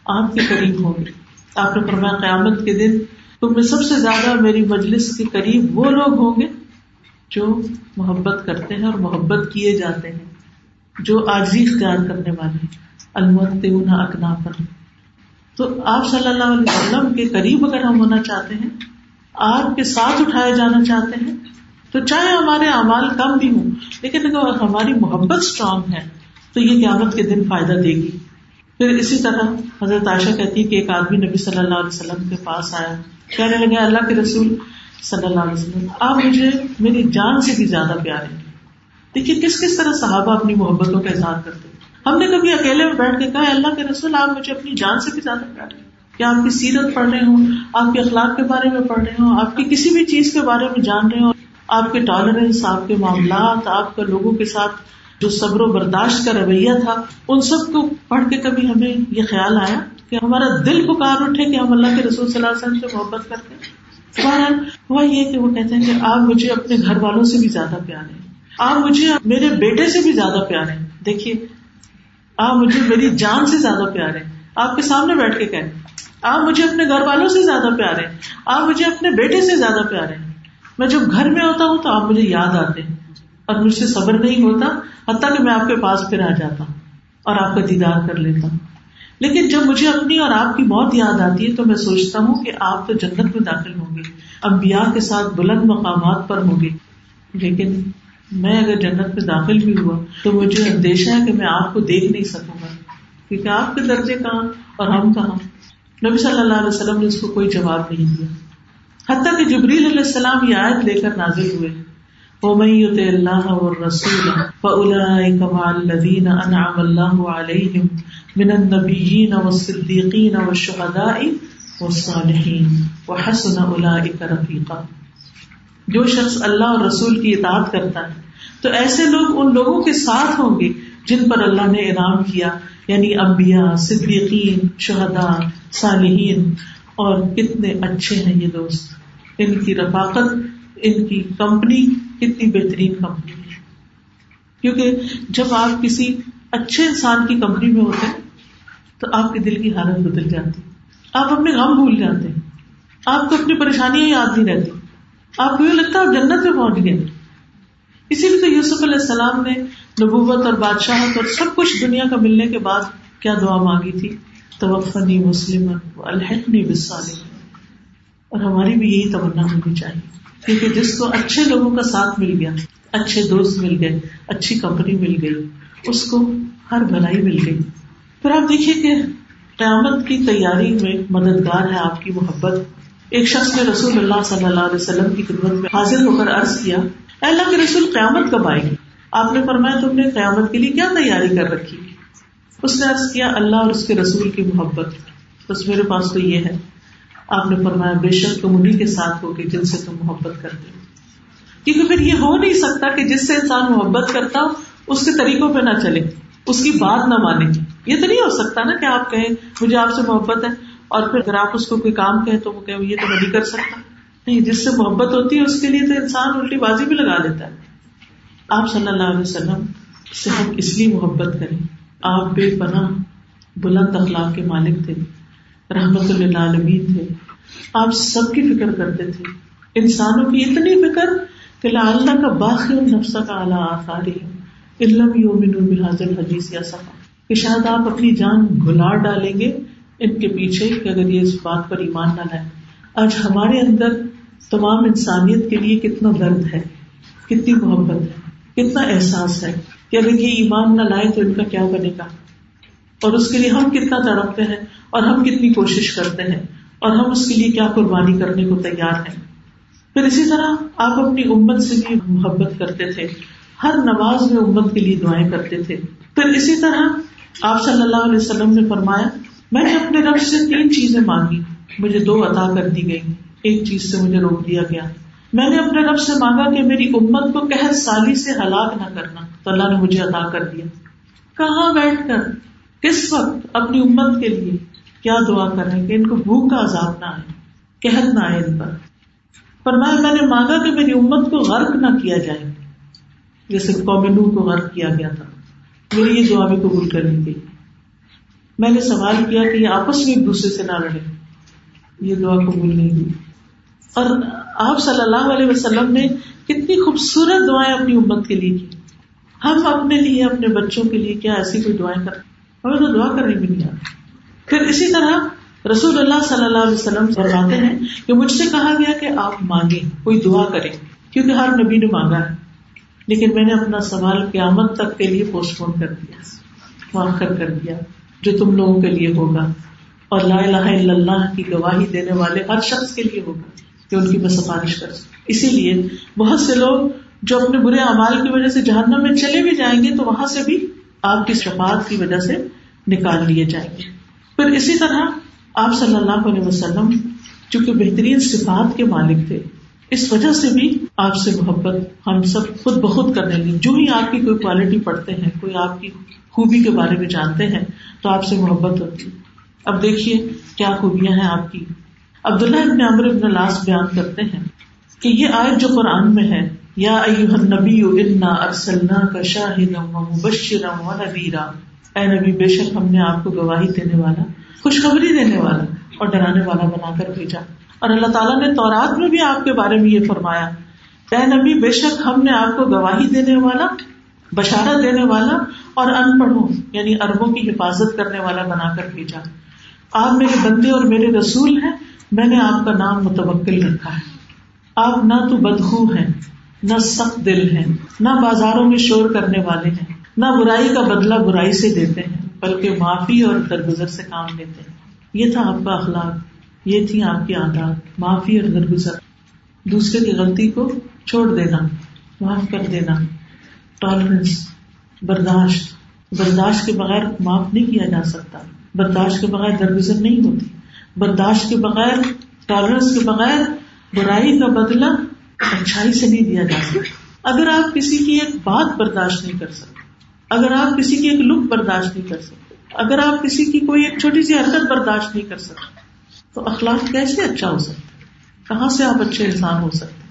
A: آپ کے قریب ہوں گے۔ آپ نے فرمایا، قیامت کے دن تم میں سب سے زیادہ میری مجلس کے قریب وہ لوگ ہوں گے جو محبت کرتے ہیں اور محبت کیے جاتے ہیں، جو آجی اختیار کرنے والے المت اکنا پر تو آپ صلی اللہ علیہ وسلم کے قریب اگر ہم ہونا چاہتے ہیں، آپ کے ساتھ اٹھائے جانا چاہتے ہیں، تو چاہے ہمارے اعمال کم بھی ہوں، لیکن اگر ہماری محبت اسٹرانگ ہے، تو یہ قیامت کے دن فائدہ دے گی۔ پھر اسی طرح حضرت عائشہ کہتی ہے کہ ایک آدمی نبی صلی اللہ علیہ وسلم کے پاس آیا۔ کہنے لگے اللہ کے رسول صلی اللہ علیہ وسلم۔ آپ مجھے، میری جان سے بھی زیادہ پیارے دیکھیے، کس کس طرح صحابہ اپنی محبتوں کا اظہار کرتے ہم نے کبھی اکیلے میں بیٹھ کے کہا اللہ کے رسول، آپ مجھے اپنی جان سے بھی زیادہ پیارے کیا آپ کی سیرت پڑھ رہے ہوں؟ آپ کے اخلاق کے بارے میں پڑھ رہے ہوں؟ آپ کی کسی بھی چیز کے بارے میں جان رہے ہوں؟ آپ کے ٹالرنس آپ کے معاملات، آپ کا لوگوں کے ساتھ جو صبر و برداشت کا رویہ تھا، ان سب کو پڑھ کے کبھی ہمیں یہ خیال آیا کہ ہمارا دل پکار اٹھے کہ ہم اللہ کے رسول صلی اللہ علیہ وسلم سے محبت کرتے ہیں؟ ہوا یہ کہ وہ کہتے ہیں کہ آپ مجھے اپنے گھر والوں سے بھی زیادہ پیارے آپ مجھے میرے بیٹے سے بھی زیادہ پیارے دیکھیے، آپ مجھے میری جان سے زیادہ پیارے آپ کے سامنے بیٹھ کے کہ آپ مجھے اپنے گھر والوں سے زیادہ پیارے آپ مجھے اپنے بیٹے سے زیادہ پیارے میں جب گھر میں ہوتا ہوں تو آپ مجھے یاد آتے اور مجھ سے صبر نہیں ہوتا، حتیٰ کہ میں آپ کے پاس پھر آ جاتا ہوں اور آپ کا دیدار کر لیتا ہوں۔ لیکن جب مجھے اپنی اور آپ کی موت یاد آتی ہے تو میں سوچتا ہوں کہ آپ تو جنت میں داخل ہوں گے امبیا کے ساتھ بلند مقامات پر ہوں گے۔ لیکن میں اگر جنت میں داخل بھی ہوا تو مجھے اندیشہ ہے کہ میں آپ کو دیکھ نہیں سکوں گا۔ کیونکہ آپ کے درجے کہاں اور ہم کہاں؟ نبی صلی اللہ علیہ وسلم نے اس کو کوئی جواب نہیں دیا۔ حتیٰ کہ جبریل علیہ السلام یہ آیت لے کر نازل ہوئے۔ ومن اللہ والرسول فأولئك مع الذين انعم الله عليهم من النبيين والصديقين والشهداء والصالحين وحسن اولئك رفيقا۔ جو شخص اللہ اور رسول کی اطاعت کرتا ہے، تو ایسے لوگ ان لوگوں کے ساتھ ہوں گے جن پر اللہ نے انعام کیا یعنی انبیاء، صدیقین، شہداء، صالحین، اور کتنے اچھے ہیں یہ دوست۔ ان کی رفاقت، ان کی کمپنی کتنی بہترین کمپنی ہے۔ کیونکہ جب آپ کسی اچھے انسان کی کمپنی میں ہوتے ہیں، تو آپ کے دل کی حالت بدل جاتی آپ اپنے غم بھول جاتے ہیں۔ آپ کو اپنی پریشانیاں یاد نہیں رہتی۔ آپ کو یہ لگتا ہے آپ جنت میں پہنچ گئے۔ اسی لیے تو یوسف علیہ السلام نے نبوت اور بادشاہت اور سب کچھ دنیا کا ملنے کے بعد کیا دعا مانگی تھی؟ توفنی مسلم الحقنی بسالم اور ہماری بھی یہی تمنا ہونی چاہیے۔ کیونکہ جس کو اچھے لوگوں کا ساتھ مل گیا، اچھے دوست مل گئے، اچھی کمپنی مل گئی، اس کو ہر بھلائی مل گئی۔ پھر آپ دیکھیے کہ قیامت کی تیاری میں مددگار ہے آپ کی محبت۔ ایک شخص نے رسول اللہ صلی اللہ علیہ وسلم کی خدمت میں حاضر ہو کر عرض کیا اللہ کے رسول قیامت کب آئے گی؟ آپ نے فرمایا تم نے قیامت کے لیے کیا تیاری کر رکھی؟ اس نے عرض کیا، اللہ اور اس کے رسول کی محبت۔ بس میرے پاس تو یہ ہے۔ آپ نے فرمایا بے شک تم انہیں کے ساتھ ہوگی جن سے تم محبت کرتے ہو۔ کیونکہ پھر یہ ہو نہیں سکتا کہ جس سے انسان محبت کرتا ہو، اس کے طریقوں پہ نہ چلے، اس کی بات نہ مانے۔ یہ تو نہیں ہو سکتا نا کہ آپ کہیں، مجھے آپ سے محبت ہے، اور پھر اگر آپ اس کو کوئی کام کہیں تو وہ کہ یہ تو میں نہیں کر سکتا۔ نہیں، جس سے محبت ہوتی ہے، اس کے لیے تو انسان الٹی بازی بھی لگا دیتا ہے۔ آپ صلی اللہ علیہ وسلم سے ہم اس لیے محبت کریں۔ آپ بے پناہ، بلند اخلاق کے مالک تھے، رحمت اللہ عالمین تھے۔ آپ سب کی فکر کرتے تھے۔ انسانوں کی اتنی فکر کہ اللہ کا باقی نفسا کا اعلیٰ آثاری علم یومن حاضر حدیث یا صفا کہ شاید آپ اپنی جان گھلا ڈالیں گے ان کے پیچھے کہ اگر یہ اس بات پر ایمان نہ لائے آج ہمارے اندر تمام انسانیت کے لیے کتنا درد ہے، کتنی محبت ہے، کتنا احساس ہے کہ اگر یہ ایمان نہ لائے تو ان کا کیا بنے گا؟ اور اس کے لیے ہم کتنا تڑپتے ہیں اور ہم کتنی کوشش کرتے ہیں۔ اور ہم اس کے لیے کیا قربانی کرنے کو تیار ہیں؟ پھر اسی طرح آپ اپنی امت سے بھی محبت کرتے تھے، ہر نماز میں امت کے لیے دعائیں کرتے تھے۔ پھر اسی طرح آپ صلی اللہ علیہ وسلم نے فرمایا، میں نے اپنے رب سے تین چیزیں مانگی، مجھے دو عطا کر دی گئی ایک چیز سے مجھے روک دیا گیا۔ میں نے اپنے رب سے مانگا کہ میری امت کو کہ سالی سے ہلاک نہ کرنا، تو اللہ نے مجھے عطا کر دیا۔ کہاں بیٹھ کر؟ کس وقت؟ اپنی امت کے لیے۔ کیا دعا کر رہے کہ ان کو بھوک کا عذاب نہ آئے، قحط نہ آئے ان پر۔ پر میں نے مانگا کہ میری امت کو غرق نہ کیا جائے۔ جیسے قوم کو غرق کیا گیا تھا۔ میری یہ دعا بھی قبول کرنی گئی میں نے سوال کیا کہ یہ آپس میں ایک دوسرے سے نہ لڑے یہ دعا قبول نہیں ہوئی۔ اور آپ صلی اللہ علیہ وسلم نے کتنی خوبصورت دعائیں اپنی امت کے لیے کی۔ ہم اپنے لیے، اپنے بچوں کے لیے کیا ایسی کوئی دعائیں کرتے ہمیں تو دعا کرنی بھی نہیں آتی۔ پھر اسی طرح رسول اللہ صلی اللہ علیہ وسلم فرماتے ہیں کہ مجھ سے کہا گیا کہ آپ مانگیں، کوئی دعا کریں، کیونکہ ہر نبی نے مانگا ہے۔ لیکن میں نے اپنا سوال قیامت تک کے لیے پوسٹ پون کر دیا، مؤخر کر دیا، جو تم لوگوں کے لیے ہوگا۔ اور لا الہ الا اللہ کی گواہی دینے والے ہر شخص کے لیے ہوگا کہ ان کی میں سفارش کر سکوں۔ اسی لیے بہت سے لوگ جو اپنے برے اعمال کی وجہ سے جہنم میں چلے بھی جائیں گے، تو وہاں سے بھی آپ کی شفاعت کی وجہ سے نکال لیے جائیں گے۔ پھر اسی طرح آپ صلی اللہ علیہ وسلم چونکہ بہترین صفات کے مالک تھے، اس وجہ سے بھی آپ سے محبت ہم سب خود بخود کرنے لگے۔ جو ہی آپ کی کوئی کوالٹی پڑھتے ہیں، کوئی آپ کی خوبی کے بارے میں جانتے ہیں، تو آپ سے محبت ہوتی ہے۔ اب دیکھیے کیا خوبیاں ہیں آپ کی۔ عبداللہ ابن عمر ابن لاس بیان کرتے ہیں کہ یہ آیت جو قرآن میں ہے، یا نبی انا ارسلنا کا شاہد مبشر و نبیرا اے نبی، بے شک ہم نے آپ کو گواہی دینے والا، خوشخبری دینے والا اور ڈرانے والا بنا کر بھیجا۔ اور اللہ تعالیٰ نے تورات میں بھی آپ کے بارے میں یہ فرمایا۔ اے نبی، بے شک ہم نے آپ کو گواہی دینے والا، بشارت دینے والا اور ان پڑھوں یعنی اربوں کی حفاظت کرنے والا بنا کر بھیجا۔ آپ میرے بندے اور میرے رسول ہیں، میں نے آپ کا نام متوکل رکھا ہے۔ آپ نہ تو بدخو ہیں، نہ سخت دل ہیں، نہ بازاروں میں شور کرنے والے ہیں۔ نہ برائی کا بدلہ برائی سے دیتے ہیں، بلکہ معافی اور درگزر سے کام لیتے ہیں۔ یہ تھا آپ کا اخلاق، یہ تھی آپ کی عادات معافی اور درگزر۔ دوسرے کی غلطی کو چھوڑ دینا، معاف کر دینا۔ ٹالرنس برداشت۔ برداشت کے بغیر معاف نہیں کیا جا سکتا۔ برداشت کے بغیر درگزر نہیں ہوتی۔ برداشت کے بغیر ٹالرنس کے بغیر برائی کا بدلہ اچھائی سے نہیں دیا جا سکتا۔ اگر آپ کسی کی ایک بات برداشت نہیں کر سکتے اگر آپ کسی کی ایک لک برداشت نہیں کر سکتے، اگر آپ کسی کی کوئی ایک چھوٹی سی حرکت برداشت نہیں کر سکتے، تو اخلاق کیسے اچھا ہو سکتا کہاں سے آپ اچھے انسان ہو سکتے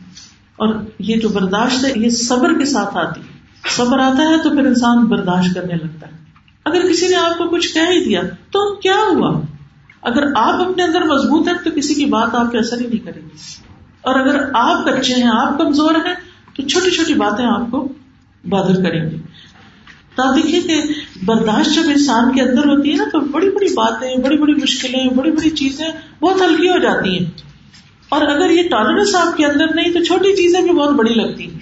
A: اور یہ جو برداشت ہے، یہ صبر کے ساتھ آتی ہے۔ صبر آتا ہے تو پھر انسان برداشت کرنے لگتا ہے۔ اگر کسی نے آپ کو کچھ کہہ ہی دیا، تو کیا ہوا؟ اگر آپ اپنے اندر مضبوط ہیں، تو کسی کی بات آپ پہ اثر ہی نہیں کرے گی اور اگر آپ اچھے ہیں، آپ کمزور ہیں، تو چھوٹی چھوٹی باتیں آپ کو بادل کریں گی تو آپ دیکھیے کہ برداشت جب انسان کے اندر ہوتی ہے نا، تو بڑی بڑی باتیں، بڑی بڑی مشکلیں، بڑی بڑی چیزیں بہت ہلکی ہو جاتی ہیں۔ اور اگر یہ ٹالرنس آپ کے اندر نہیں، تو چھوٹی چیزیں بھی بہت بڑی لگتی ہیں۔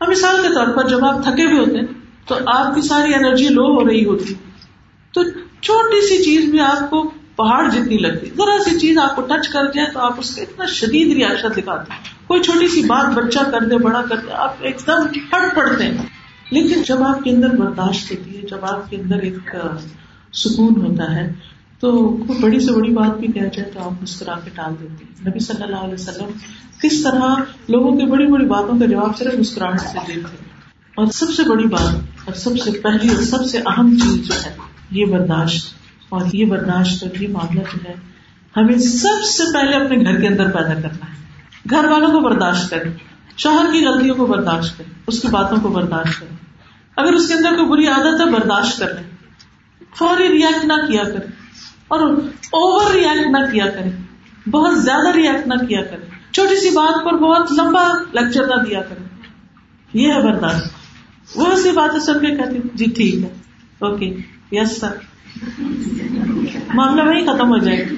A: اب مثال کے طور پر جب آپ تھکے ہوئے ہوتے ہیں، تو آپ کی ساری انرجی لو ہو رہی ہوتی تو چھوٹی سی چیز بھی آپ کو پہاڑ جتنی لگتی ذرا سی چیز آپ کو ٹچ کر جائے تو آپ اس کا اتنا شدید ریاشت دکھاتے ہیں۔ کوئی چھوٹی سی بات بچہ کر دے، بڑا کر دے، آپ ایک دم پھٹ پڑتے ہیں۔ لیکن جب آپ کے اندر برداشت ہوتی ہے، جب آپ کے اندر ایک سکون ہوتا ہے، تو کوئی بڑی سے بڑی بات بھی کہہ جائے تو آپ مسکرا کے ٹال دیتے ہیں۔ نبی صلی اللہ علیہ وسلم کس طرح لوگوں کی بڑی بڑی باتوں کا جواب صرف مسکراہٹ سے دیتے اور سب سے بڑی بات اور سب سے پہلی اور سب سے اہم چیز جو ہے، یہ برداشت۔ اور یہ برداشت اور یہ معاملہ جو ہے، ہمیں سب سے پہلے اپنے گھر کے اندر پیدا کرنا ہے۔ گھر والوں کو برداشت کریں، شوہر کی غلطیوں کو برداشت کریں، اس کی باتوں کو برداشت کریں۔ اگر اس کے اندر کوئی بری عادت ہے، برداشت کر لیں۔ فوری ریئیکٹ نہ کیا کریں۔ اور اوور ریئیکٹ نہ کیا کرے بہت زیادہ ریئیکٹ نہ کیا کرے چھوٹی سی بات پر بہت لمبا لیکچر نہ دیا کرے یہ ہے برداشت۔ وہ سی باتیں سن کے کہتی جی ٹھیک ہے۔ اوکے یس سر معاملہ وہی ختم ہو جائے گا۔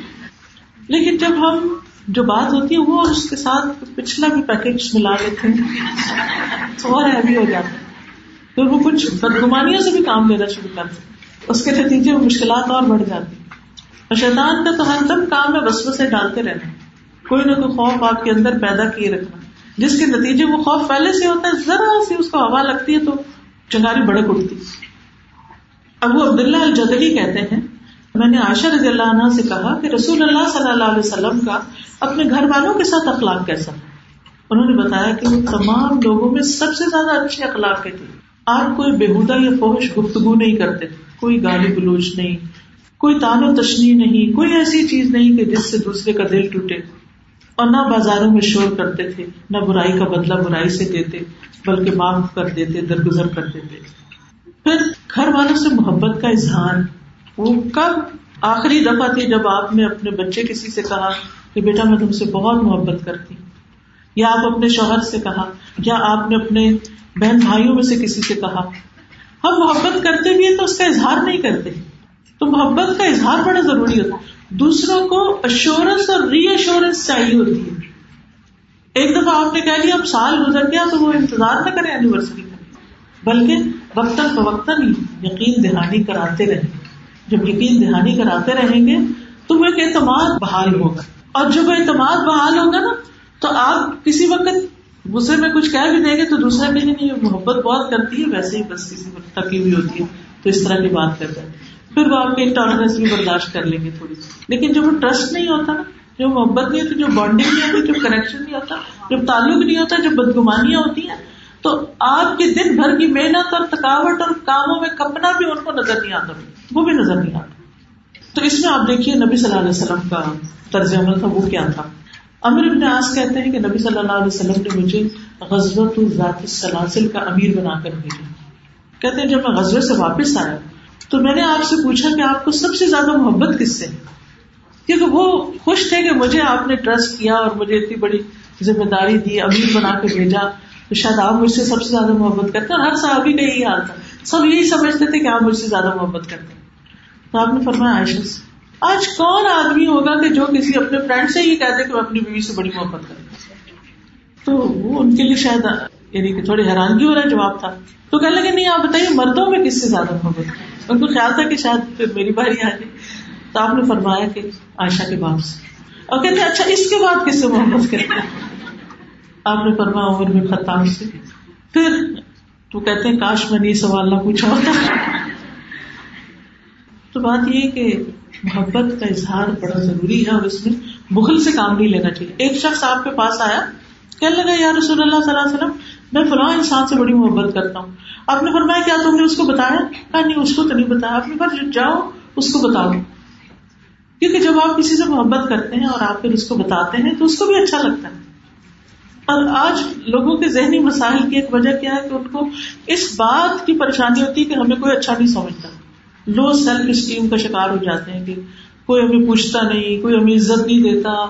A: لیکن جب ہم جو بات ہوتی ہے، وہ اس کے ساتھ پچھلا بھی پیکج ملا لیتے ہیں۔ اور ہیوی ہو جاتا ہے۔ پھر وہ کچھ بدگمانیوں سے بھی کام لینا شروع کرتے اس کے نتیجے میں مشکلات اور بڑھ جاتی اور شیطان کا تو ہر دم کام میں بسو سے ڈالتے رہنا۔ کوئی نہ کوئی خوف آپ کے اندر پیدا کیے رکھنا۔ جس کے نتیجے وہ خوف پہلے سے ہوتا ہے، ذرا سی اس کو ہوا لگتی ہے تو چنگاری بڑک اٹھتی۔ اب وہ عبداللہ الجدلی کہتے ہیں، میں نے عائشہ رضی اللہ عنہ سے کہا کہ رسول اللہ صلی اللہ علیہ وسلم کا اپنے گھر والوں کے ساتھ اخلاق کیسا؟ انہوں نے بتایا کہ وہ تمام لوگوں میں سب سے زیادہ اچھے اخلاق کے تھے۔ آپ کوئی بےحدہ یا فوش گفتگو نہیں کرتے، کوئی گالی گلوچ نہیں، کوئی تان و تشنی نہیں، کوئی ایسی چیز نہیں کہ جس سے دوسرے کا دل ٹوٹے اور نہ بازاروں میں شور کرتے تھے، نہ برائی کا بدلہ برائی سے دیتے، بلکہ معاف کر دیتے، درگزر کر دیتے۔ پھر گھر والوں سے محبت کا اظہار، وہ کب آخری دفعہ تھی جب آپ نے اپنے بچے کسی سے کہا کہ بیٹا میں تم سے بہت محبت کرتی۔ یا آپ اپنے شوہر سے کہا، یا آپ نے اپنے بہن بھائیوں میں سے کسی سے کہا، ہم محبت کرتے بھی ہیں تو اس کا اظہار نہیں کرتے۔ تو محبت کا اظہار بڑا ضروری ہوتا ہے۔ دوسروں کو اشورنس اور ری ایشورنس چاہیے ہوتی ہے۔ ایک دفعہ آپ نے کہہ لیا اب جی، سال گزر گیا تو وہ انتظار نہ کرے اینیورسری کا۔ بلکہ وقتاً فوقتاً یقین دہانی کراتے رہیں۔ جب یقین دہانی کراتے رہیں گے تو وہ ایک اعتماد بحال ہوگا۔ اور جب اعتماد بحال ہوگا نا، تو آپ کسی وقت غصے میں کچھ کہہ بھی دیں گے تو دوسرا بھی نہیں، محبت بہت کرتی ہے، ویسے ہی بس کسی وقت تھکی ہوئی ہوتی ہے، تو اس طرح کی بات کرتا ہے پھر وہ آپ کی ٹالرنس بھی برداشت کر لیں گے تھوڑی سی۔ لیکن جب وہ ٹرسٹ نہیں ہوتا نا جو محبت نہیں ہوتی، جو بانڈنگ نہیں ہوتی، جو کنیکشن نہیں ہوتا جب تعلق نہیں ہوتا جب بدگمانیاں ہوتی ہیں، تو آپ کے دن بھر کی محنت اور تھکاوٹ اور کاموں میں کپنا بھی ان کو نظر نہیں آتا، وہ بھی نظر نہیں آتا۔ تو اس میں آپ دیکھیے نبی صلی اللہ علیہ وسلم کا طرز عمل تھا، وہ کیا تھا؟ امیر ابن آس کہتے ہیں کہ نبی صلی اللہ علیہ وسلم نے مجھے غزبت الزاط سلاسل کا امیر بنا کر بھیجا۔ کہتے ہیں جب میں غزبے سے واپس آیا تو میں نے آپ سے پوچھا کہ آپ کو سب سے زیادہ محبت کس سے؟ کیونکہ وہ خوش تھے کہ مجھے آپ نے ٹرسٹ کیا اور مجھے اتنی بڑی ذمہ داری دی، امیر بنا کے بھیجا۔ تو شاید آپ مجھ سے سب سے زیادہ محبت کرتے اور ہر صحابی کا یہی حال تھا۔ سب یہی سمجھتے تھے کہ آپ مجھ سے زیادہ محبت کرتے تو آپ نے فرمایا، عائشہ سے آج کون آدمی ہوگا کہ جو کسی اپنے فرینڈ سے ہی کہتے کہ میں اپنی بیوی سے بڑی محبت کرتا تو وہ ان کے لیے شاید یعنی کہ تھوڑی حیرانگی ہو رہا جواب تھا۔ تو کہنے لگے، نہیں، آپ بتائیے، مردوں میں کس سے زیادہ محبت ان کو خیال تھا کہ شاید پھر میری باری آ جائے تو آپ نے فرمایا کہ عائشہ کے باپ سے۔ اور کہتے اچھا اس کے بعد کس سے محبت کرتے آپ نے فرمایا، عمر میں خطاب سے۔ پھر تو کہتے ہیں، کاش میں نے یہ سوال نہ پوچھا ہوتا۔ تو بات یہ کہ محبت کا اظہار بڑا ضروری ہے اور اس میں بغل سے کام نہیں لینا چاہیے۔ ایک شخص آپ کے پاس آیا، کہنے لگا، یا رسول اللہ صلی اللہ علیہ وسلم، میں فلاں انسان سے بڑی محبت کرتا ہوں۔ آپ نے فرمایا، کیا تم نے اس کو بتایا؟ کہا، نہیں، اس کو تو نہیں بتایا۔ آپ نے کہا، جاؤ، اس کو بتاؤ کیونکہ جب آپ کسی سے محبت کرتے ہیں اور آپ پھر اس کو بتاتے ہیں، تو اس کو بھی اچھا لگتا ہے۔ اور آج لوگوں کے ذہنی مسائل کی ایک وجہ کیا ہے کہ ان کو اس بات کی پریشانی ہوتی ہے کہ ہمیں کوئی اچھا نہیں سمجھتا۔ لو سیلف اسٹیم کا شکار ہو جاتے ہیں کہ کوئی ہمیں پوچھتا نہیں، کوئی ہمیں عزت نہیں دیتا،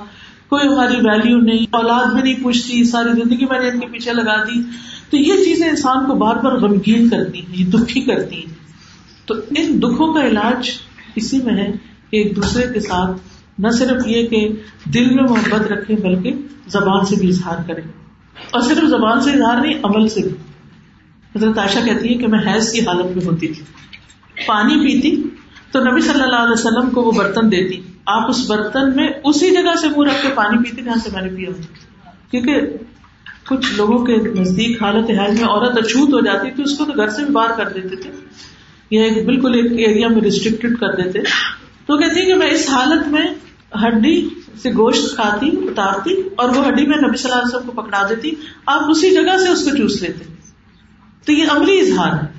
A: کوئی ہماری ویلو نہیں، اولاد بھی نہیں پوچھتی، ساری زندگی میں نے ان کے پیچھے لگا دی۔ تو یہ چیزیں انسان کو بار بار غمگین کرتی ہیں، یہ دکھی کرتی ہیں۔ تو ان دکھوں کا علاج اسی میں ہے کہ ایک دوسرے کے ساتھ نہ صرف یہ کہ دل میں محبت رکھے بلکہ زبان سے بھی اظہار کرے اور صرف زبان سے اظہار نہیں، عمل سے بھی۔ حضرت عائشہ کہتی ہے کہ میں حیض کی حالت میں ہوتی تھی۔ پانی پیتی تو نبی صلی اللہ علیہ وسلم کو وہ برتن دیتی آپ اس برتن میں اسی جگہ سے منہ رکھ کے پانی پیتے جہاں سے میں نے پیا کیونکہ کچھ لوگوں کے نزدیک حالت حال میں عورت اچھوت ہو جاتی تھی، اس کو تو گھر سے بھی باہر کر دیتے تھے۔ یا ایک بالکل ایک ایریا میں ریسٹرکٹیڈ کر دیتے۔ تو کہتی کہ میں اس حالت میں ہڈی سے گوشت کھاتی، اتارتی اور وہ ہڈی میں نبی صلی اللہ علیہ وسلم کو پکڑا دیتی۔ آپ اسی جگہ سے اس کو چوس لیتے۔ تو یہ عملی اظہار ہے۔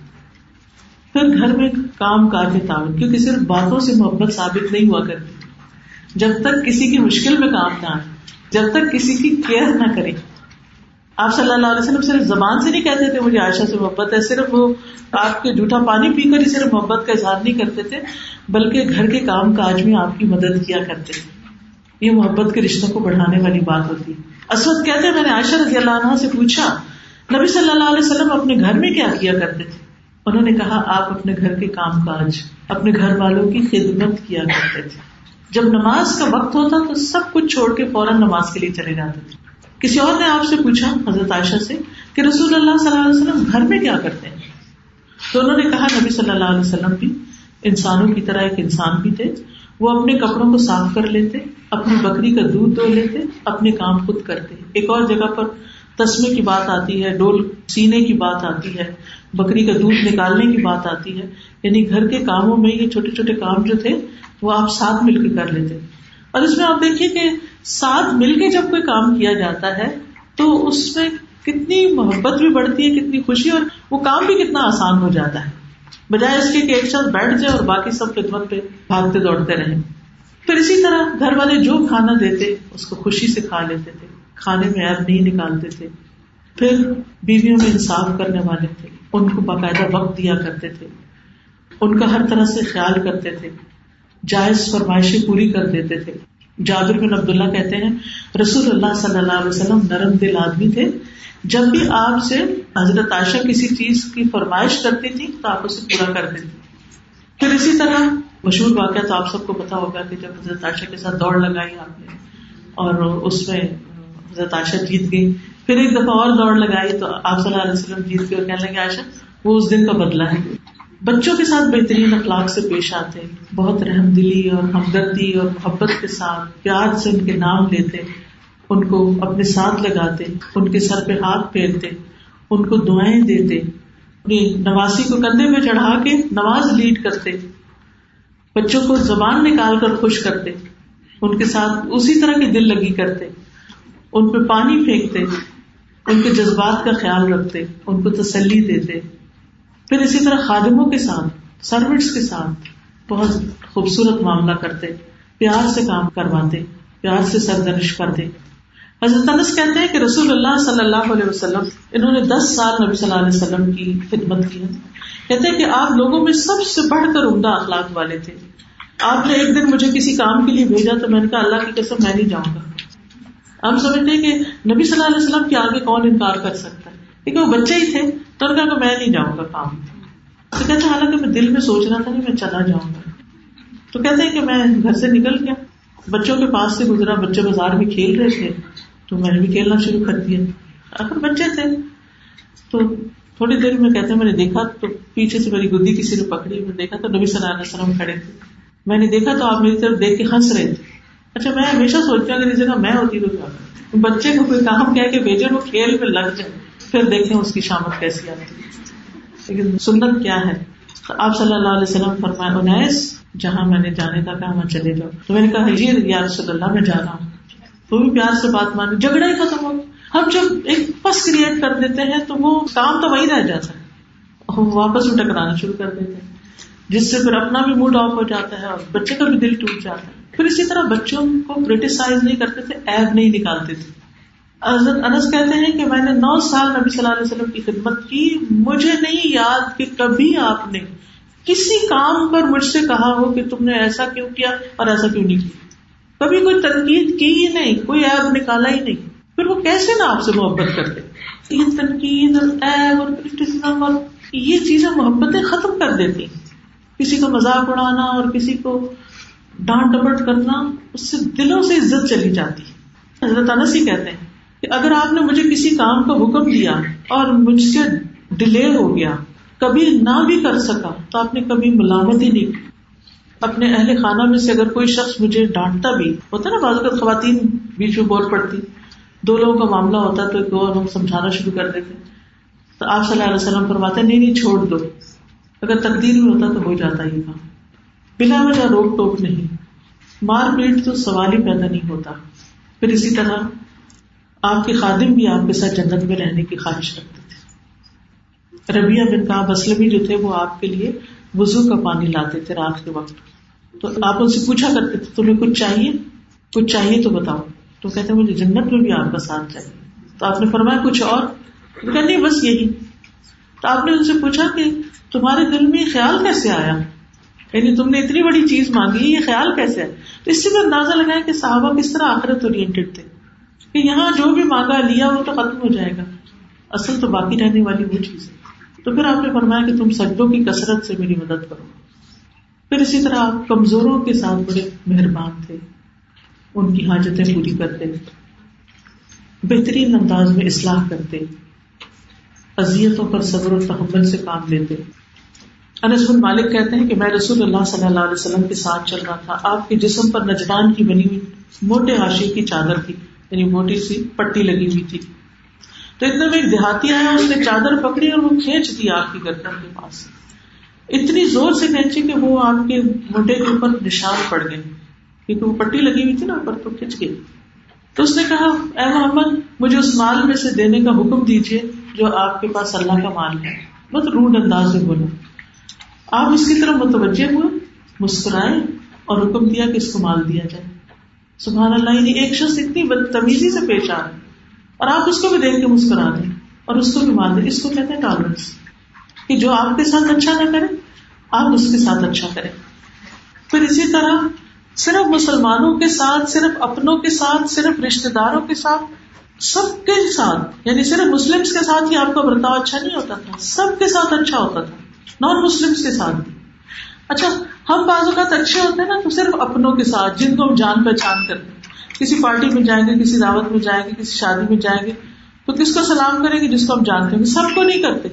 A: پھر گھر میں کام کاج کے تعاون، کیونکہ صرف باتوں سے محبت ثابت نہیں ہوا کرتی۔ جب تک کسی کی مشکل میں کام نہ آئے، جب تک کسی کی کیئر نہ کرے۔ آپ صلی اللہ علیہ وسلم صرف زبان سے نہیں کہتے تھے، مجھے عائشہ سے محبت ہے، صرف وہ آپ کے جھوٹا پانی پی کر ہی صرف محبت کا اظہار نہیں کرتے تھے، بلکہ گھر کے کام کاج میں آپ کی مدد کیا کرتے تھے۔ یہ محبت کے رشتوں کو بڑھانے والی بات ہوتی۔ ہے اسود کہتے ہیں، میں نے عائشہ رضی اللہ عنہ سے پوچھا، نبی صلی اللہ علیہ وسلم اپنے گھر میں کیا کیا کرتے تھے؟ انہوں نے کہا، آپ اپنے گھر کے کام کاج، اپنے گھر والوں کی خدمت کیا کرتے تھے۔ جب نماز کا وقت ہوتا تو سب کچھ چھوڑ کے فوراً نماز کے لیے چلے جاتے تھے۔ کسی اور نے آپ سے پوچھا، حضرت عائشہ سے، کہ رسول اللہ صلی اللہ علیہ وسلم گھر میں کیا کرتے ہیں؟ تو انہوں نے کہا، نبی صلی اللہ علیہ وسلم بھی انسانوں کی طرح ایک انسان بھی تھے۔ وہ اپنے کپڑوں کو صاف کر لیتے، اپنی بکری کا دودھ دھو لیتے، اپنے کام خود کرتے۔ ایک اور جگہ پر تسمے کی بات آتی ہے، ڈول سینے کی بات آتی ہے، بکری کا دودھ نکالنے کی بات آتی ہے۔ یعنی گھر کے کاموں میں یہ چھوٹے چھوٹے کام جو تھے، وہ آپ ساتھ مل کے کر لیتے۔ اور اس میں آپ دیکھیے کہ ساتھ مل کے جب کوئی کام کیا جاتا ہے، تو اس میں کتنی محبت بھی بڑھتی ہے، کتنی خوشی اور وہ کام بھی کتنا آسان ہو جاتا ہے۔ بجائے اس کے کہ ایک ساتھ بیٹھ جائے اور باقی سب خدمت پہ بھاگتے دوڑتے رہے پھر اسی طرح گھر والے جو کھانا دیتے، اس کو خوشی سے کھا لیتے تھے۔ کھانے میں ایپ نہیں نکالتے تھے۔ پھر بیویوں میں انصاف کرنے والے تھے۔ ان کو باقاعدہ وقت دیا کرتے تھے۔ ان کا ہر طرح سے خیال کرتے تھے۔ جائز فرمائشیں پوری کر دیتے تھے۔ جابر بن عبداللہ کہتے ہیں، رسول اللہ صلی اللہ علیہ وسلم نرم دل آدمی تھے۔ جب بھی آپ سے حضرت عائشہ کسی چیز کی فرمائش کرتی تھی تو آپ اسے پورا کر دیتے۔ پھر اسی طرح مشہور واقعہ تو آپ سب کو پتا ہوگا کہ جب حضرت عائشہ کے ساتھ دوڑ لگائی آپ نے اور اس میں حضرت عائشہ جیت گئی۔ پھر ایک دفعہ اور دوڑ لگائی تو آپ صلی اللہ علیہ وسلم جیت کے اور کہنے لگے، عائشہ، وہ اس دن کا بدلا ہے۔ بچوں کے ساتھ بہترین اخلاق سے پیش آتے، بہت رحم دلی اور ہمدردی اور محبت کے ساتھ پیار سے ان کے نام لیتے، ان کو اپنے ساتھ لگاتے، ان کے سر پہ ہاتھ پھیرتے، ان کو دعائیں دیتے اپنی نواسی کو کندھے میں چڑھا کے نماز لیڈ کرتے، بچوں کو زبان نکال کر خوش کرتے، ان کے ساتھ اسی طرح کی دل لگی کرتے۔ ان پہ پانی پھینکتے، ان کے جذبات کا خیال رکھتے، ان کو تسلی دیتے۔ پھر اسی طرح خادموں کے ساتھ سروٹس کے ساتھ بہت خوبصورت معاملہ کرتے، پیار سے کام کرواتے، پیار سے سردرش کرتے۔ حضرت انس کہتے ہیں کہ رسول اللہ صلی اللہ علیہ وسلم، انہوں نے دس سال نبی صلی اللہ علیہ وسلم کی خدمت کی۔ کہتے ہیں کہ آپ لوگوں میں سب سے بڑھ کر عمدہ اخلاق والے تھے۔ آپ نے ایک دن مجھے کسی کام کے لیے بھیجا تو میں نے کہا اللہ کی قسم میں نہیں جاؤں گا۔ ہم سمجھتے کہ نبی صلی اللہ علیہ وسلم کے آگے کون انکار کر سکتا ہے؟ کیونکہ وہ بچے ہی تھے تو کہا کہ میں نہیں جاؤں گا کام۔ تو کہتے حالانکہ میں دل میں سوچ رہا تھا کہ میں چلا جاؤں گا۔ تو کہتے ہیں کہ میں گھر سے نکل گیا۔ بچوں کے پاس سے گزرا، بچے بازار میں کھیل رہے تھے۔ تو میں نے بھی کھیلنا شروع کر دیا۔ آخر بچے تھے، تو تھوڑی دیر میں کہتے ہیں، میں نے دیکھا تو پیچھے سے میری گدی کسی نے پکڑی، میں دیکھا تو نبی صلی اللہ علیہ وسلم کھڑے تھے۔ میں نے دیکھا تو آپ میری طرف دیکھ کے ہنس رہے تھے۔ اچھا میں ہمیشہ سوچتی ہوں اگر اس جگہ میں ہوتی تو کیا؟ بچے کو کوئی کام کہہ کے بھیجے، وہ کھیل میں لگ جائے، پھر دیکھیں اس کی شامت کیسی آتی ہے۔ لیکن سنت کیا ہے؟ آپ صلی اللہ علیہ وسلم فرمائے، انیس، جہاں میں نے جانے کا کہا وہاں چلے جاؤ تو میں نے کہا جی یا رسول اللہ، میں جا رہا ہوں۔ تو بھی پیار سے بات مانی جھگڑا ہی ختم ہو ہم جب ایک پس کریٹ کر دیتے ہیں تو وہ کام تو وہی رہ جاتا ہے۔ ہم واپس بھی ٹکرانا شروع کر دیتے ہیں، جس سے پھر اپنا بھی موڈ آف ہو جاتا ہے اور بچے کا بھی دل ٹوٹ جاتا ہے۔ پھر اسی طرح بچوں کو کریٹیسائز نہیں کرتے تھے ایب نہیں نکالتے تھے۔ حضرت انس کہتے ہیں کہ میں نے نو سال نبی صلی اللہ علیہ وسلم کی خدمت کی، مجھے نہیں یاد کہ کبھی آپ نے کسی کام پر مجھ سے کہا ہو کہ تم نے ایسا کیوں کیا اور ایسا کیوں نہیں کیا۔ کبھی کوئی تنقید کی ہی نہیں، کوئی ایب نکالا ہی نہیں۔ پھر وہ کیسے نا آپ سے محبت کرتے؟ یہ تنقید اور ایب اور اور یہ چیزیں محبتیں ختم کر دیتی۔ کسی کو مذاق اڑانا اور کسی کو ڈانٹ ڈپٹ کرنا اس سے دلوں سے عزت چلی جاتی حضرت انس ہی کہتے ہیں کہ اگر آپ نے مجھے کسی کام کا حکم دیا اور مجھ سے ڈیلے ہو گیا، کبھی نہ بھی کر سکا، تو آپ نے کبھی ملامت ہی نہیں کی۔ اپنے اہل خانہ میں سے اگر کوئی شخص مجھے ڈانٹتا بھی، ہوتا نا بعض خواتین بیچ میں بول پڑتی۔ دو لوگوں کا معاملہ ہوتا تو ایک اور ہم سمجھانا شروع کر دیتے تو آپ صلی اللہ علیہ وسلم فرماتے نہیں نہیں، چھوڑ دو۔ اگر تقدیر میں ہوتا تو ہو جاتا یہ کام۔ بلا وجہ روک ٹوک نہیں۔ مار پیٹ تو سوال ہی پیدا نہیں ہوتا۔ پھر اسی طرح آپ کے خادم بھی آپ کے ساتھ جنت میں رہنے کی خواہش رکھتے تھے۔ ربیہ بن کا اسلم جو تھے وہ آپ کے لیے وزو کا پانی لاتے تھے رات کے وقت۔ تو آپ ان سے پوچھا کرتے تھے، تمہیں کچھ چاہیے؟ کچھ چاہیے تو بتاؤ۔ تو کہتے مجھے جنت میں بھی آپ کا ساتھ چاہیے۔ تو آپ نے فرمایا، کچھ اور؟ نہیں بس یہی۔ تو آپ نے ان سے پوچھا کہ تمہارے دل میں خیال کیسے آیا؟ یعنی تم نے اتنی بڑی چیز مانگی، یہ خیال کیسے ہے؟ تو اس سے بھی اندازہ لگایا کہ صحابہ کس طرح آخرت اورینٹیڈ تھے۔ کہ یہاں جو بھی مانگا، لیا، وہ تو ختم ہو جائے گا۔ اصل تو باقی رہنے والی وہ چیز ہے۔ تو پھر آپ نے فرمایا کہ تم سجدوں کی کثرت سے میری مدد کرو۔ پھر اسی طرح آپ کمزوروں کے ساتھ بڑے مہربان تھے۔ ان کی حاجتیں پوری کرتے۔ بہترین انداز میں اصلاح کرتے۔ اذیتوں پر صبر و تحمل سے کام لیتے۔ انس بن مالک کہتے ہیں کہ میں رسول اللہ صلی اللہ علیہ وسلم کے ساتھ چل رہا تھا۔ آپ کے جسم پر نجبان کی بنی ہوئی موٹے حاشی کی چادر تھی یعنی موٹی سی پٹی لگی ہوئی تھی۔ تو اتنے میں ایک دیہاتی آیا، اس نے چادر پکڑی اور وہ کھینچ دی آپ کی گردن کے پاس۔ اتنی زور سے کھینچی کہ وہ آپ کے موٹے کے اوپر نشان پڑ گئے۔ کیونکہ وہ پٹی لگی ہوئی تھی نا، اوپر تو کھینچ گئی۔ تو اس نے کہا، اے محمد، مجھے اس مال میں سے دینے کا حکم دیجیے جو آپ کے پاس اللہ کا مال ہے۔ بہت روڈ انداز میں بولا آپ اس کی طرف متوجہ ہوئے، مسکرائے اور حکم دیا کہ اس کو مال دیا جائے۔ سبحان اللہ یعنی ایک شخص اتنی بدتمیزی سے پیش آ اور آپ اس کو بھی دیکھ کے مسکرا دیں اور اس کو بھی مان دیں۔ اس کو کہتے ہیں ٹالرنس کہ جو آپ کے ساتھ اچھا نہ کرے، آپ اس کے ساتھ اچھا کریں۔ پھر اسی طرح صرف مسلمانوں کے ساتھ، صرف اپنوں کے ساتھ، صرف رشتے داروں کے ساتھ، سب کے ساتھ یعنی صرف مسلم کے ساتھ ہی آپ کا برتاؤ اچھا نہیں ہوتا تھا، سب کے ساتھ اچھا ہوتا تھا۔ نان مسلم کے ساتھ بھی اچھا ہم بعض اوقات اچھے ہوتے ہیں نا، تو صرف اپنوں کے ساتھ، جن کو ہم جان پہچان کرتے ہیں۔ کسی پارٹی میں جائیں گے، کسی دعوت میں جائیں گے، کسی شادی میں جائیں گے، تو کس کو سلام کریں گے جس کو ہم جانتے ہیں؟ سب کو نہیں کرتے۔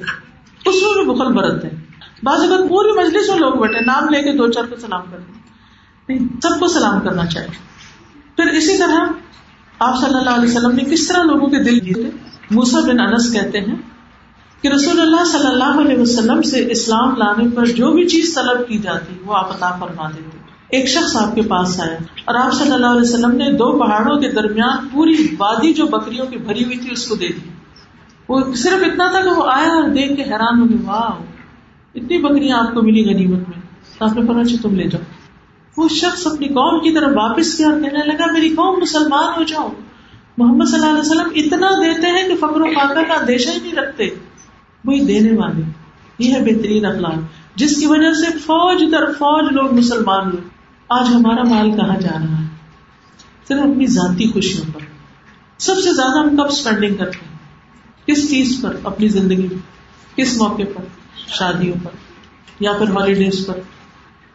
A: اس میں بھی بخل برتتے ہیں۔ بعض اوقات پوری مجلس میں لوگ بیٹھے، نام لے کے دو چار کو سلام کرتے نہیں، سب کو سلام کرنا چاہیے۔ پھر اسی طرح آپ صلی اللہ علیہ وسلم نے کس طرح لوگوں کے دل جیتے؟ موسا بن انس کہتے ہیں کہ رسول اللہ صلی اللہ علیہ وسلم سے اسلام لانے پر جو بھی چیز طلب کی جاتی وہ آپ عطا فرما دیتے۔ ایک شخص آپ کے پاس آیا اور آپ صلی اللہ علیہ وسلم نے دو پہاڑوں کے درمیان پوری وادی جو بکریوں کی بھری ہوئی تھی اس کو دے دی۔ وہ صرف اتنا تھا کہ وہ آیا اور دیکھ کے حیران ہو گئے واہ اتنی بکریاں آپ کو ملی غنیمت میں۔ آپ نے اچھا تم لے جاؤ۔ وہ شخص اپنی قوم کی طرف واپس کیا اور کہنے لگا، میری قوم مسلمان ہو جاؤ۔ محمد صلی اللہ علیہ وسلم اتنا دیتے ہیں کہ فخر و فاقہ کا اندیشہ ہی نہیں رکھتے۔ وہی دینے والے۔ یہ ہے بہترین اخلاق۔ جس کی وجہ سے فوج در فوج لوگ مسلمان ہوئے۔ آج ہمارا مال کہاں جا رہا ہے؟ صرف اپنی ذاتی خوشیوں پر۔ سب سے زیادہ ہم کب اسپینڈنگ کرتے ہیں؟ کس چیز پر؟ اپنی زندگی میں کس موقع پر؟ شادیوں پر۔ یا پھر ہالیڈیز پر۔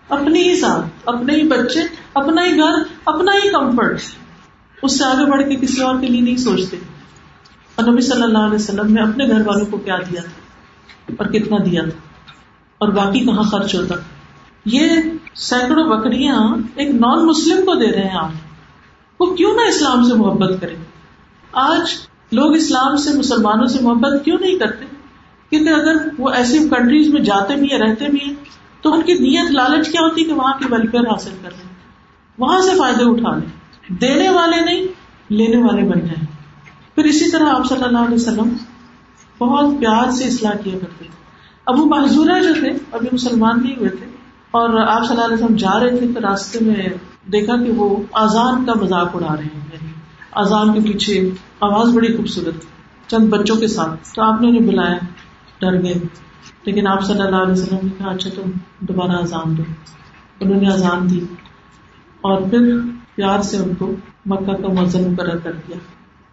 A: اپنی ہی ساتھ، اپنے ہی بچے، اپنا ہی گھر، اپنا ہی کمفرٹ اس سے آگے بڑھ کے کسی اور کے لیے نہیں سوچتے۔ اور نبی صلی اللہ علیہ وسلم نے اپنے گھر والوں کو کیا دیا تھا؟ اور کتنا دیا تھا؟ اور باقی کہاں خرچ ہوتا؟ یہ سینکڑوں بکریاں ایک نان مسلم کو دے رہے ہیں آپ۔ وہ کیوں نہ اسلام سے محبت کرے آج لوگ اسلام سے، مسلمانوں سے محبت کیوں نہیں کرتے؟ کیونکہ اگر وہ ایسی کنٹریز میں جاتے بھی ہیں، رہتے بھی ہیں، تو ان کی نیت لالچ کیا ہوتی ہے کہ وہاں کی ویلفیئر حاصل کر لیں؟ وہاں سے فائدے اٹھا لیں۔ دینے والے نہیں، لینے والے بن جائیں۔ پھر اسی طرح آپ صلی اللہ علیہ وسلم بہت پیار سے اصلاح کیا کرتے تھے۔ ابو محضورہ جو تھے، ابھی مسلمان نہیں ہوئے تھے۔ اور آپ صلی اللہ علیہ وسلم جا رہے تھے تو راستے میں دیکھا کہ وہ آزان کا مذاق اڑا رہے ہیں۔ یعنی آزان کے پیچھے آواز بڑی خوبصورت چند بچوں کے ساتھ۔ تو آپ نے انہیں بلایا، ڈر گئے۔ لیکن آپ صلی اللہ علیہ وسلم نے کہا اچھا تم دوبارہ اذان دو۔ انہوں نے اذان دی اور پھر پیار سے ان کو مکہ کا مزن مقرر کر دیا۔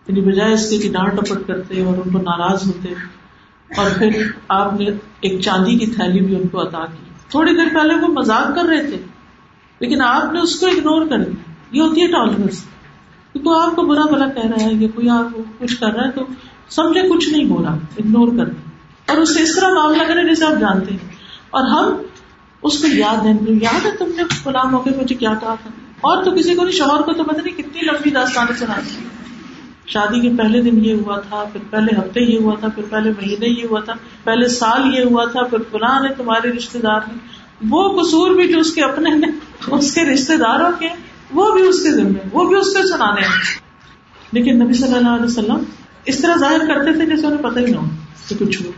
A: یعنی بجائے اس کے کہ ڈانٹ ٹپٹ کرتے اور ان کو ناراض ہوتے اور پھر آپ نے ایک چاندی کی تھیلی بھی ان کو عطا کی۔ تھوڑی دیر پہلے وہ مزاق کر رہے تھے، لیکن آپ نے اس کو اگنور کر دیا۔ یہ ہوتی ہے ٹالرنس تو آپ کو برا بلا کہہ رہا ہے، یا کوئی آپ کچھ کر رہا ہے، تو سمجھے کچھ نہیں بولا اگنور کر دیں اور اس سے اس طرح معاملہ کرے جیسے آپ جانتے ہیں۔ اور ہم اس کو یاد ہے یاد ہے تم نے غلام موقع مجھے کیا کہا تھا؟ اور تو کسی کو نہیں، شوہر کو تو پتہ نہیں کتنی لمبی داستانیں سناتی شادی کے پہلے دن یہ ہوا تھا، پھر پہلے ہفتے یہ ہوا تھا، پھر پہلے مہینے یہ ہوا تھا، پہلے سال یہ ہوا تھا، پھر فلاں نے تمہارے رشتے دار نے۔ وہ قصور بھی جو اس کے اپنے نے اس کے رشتے داروں کے وہ بھی اس کے ذمے وہ بھی اس کے سنانے ہیں۔ لیکن نبی صلی اللہ علیہ وسلم اس طرح ظاہر کرتے تھے جیسے انہیں پتہ ہی نہ ہو کہ کچھ ہو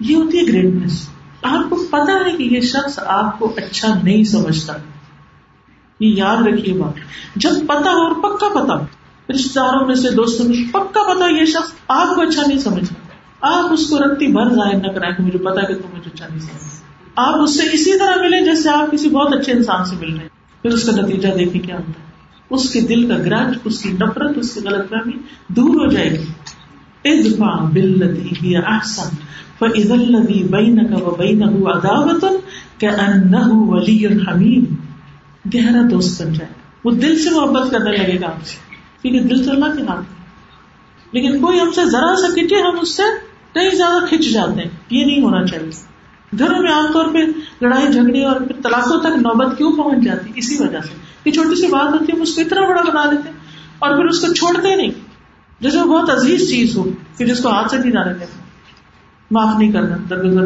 A: یہ ہوتی ہے گریٹنیس آپ کو پتا ہے کہ یہ شخص آپ کو اچھا نہیں سمجھتا۔ یہ یاد رکھیے بات۔ جب پتا ہو اور پکا پتا رشتے داروں میں سے دوستوں میں پکا پتا یہ شخص آپ کو اچھا نہیں سمجھتا۔ آپ اس کو رکھتی بھر ظاہر نہ کرائیں کہ مجھے پتا کہ تم مجھے اچھا نہیں سمجھتا آپ اس سے اسی طرح ملیں جیسے آپ کسی بہت اچھے انسان سے مل رہے ہیں۔ پھر اس کا نتیجہ دیکھیں کیا ہوتا ہے۔ اس کے دل کا گرج اس کی نفرت، اس کی غلط فہمی دور ہو جائے گی۔ ادفع بالذی ہی احسن، فاذا الذی بینک و بینہ عداوۃ کانہ ولی حمیم۔ گہرا دوست بن جائے۔ وہ دل سے محبت کرنے لگے گا آپ سے۔ کیونکہ دل تو اللہ کے ہاتھ۔ لیکن کوئی ہم سے ذرا سا کھچے، ہم اس سے کئی زیادہ کھچ جاتے ہیں۔ یہ نہیں ہونا چاہیے۔ گھروں میں عام طور پہ لڑائی، جھگڑے اور پھر طلاقوں تک نوبت کیوں پہنچ جاتی؟ اسی وجہ سے۔ یہ چھوٹی سی بات ہوتی ہے اس کو اتنا بڑا بنا دیتے اور پھر اس کو چھوڑتے نہیں۔ جیسے وہ بہت عزیز چیز ہو کہ جس کو ہاتھ سے نہیں ڈالے دیتے معاف نہیں کرنا درگزر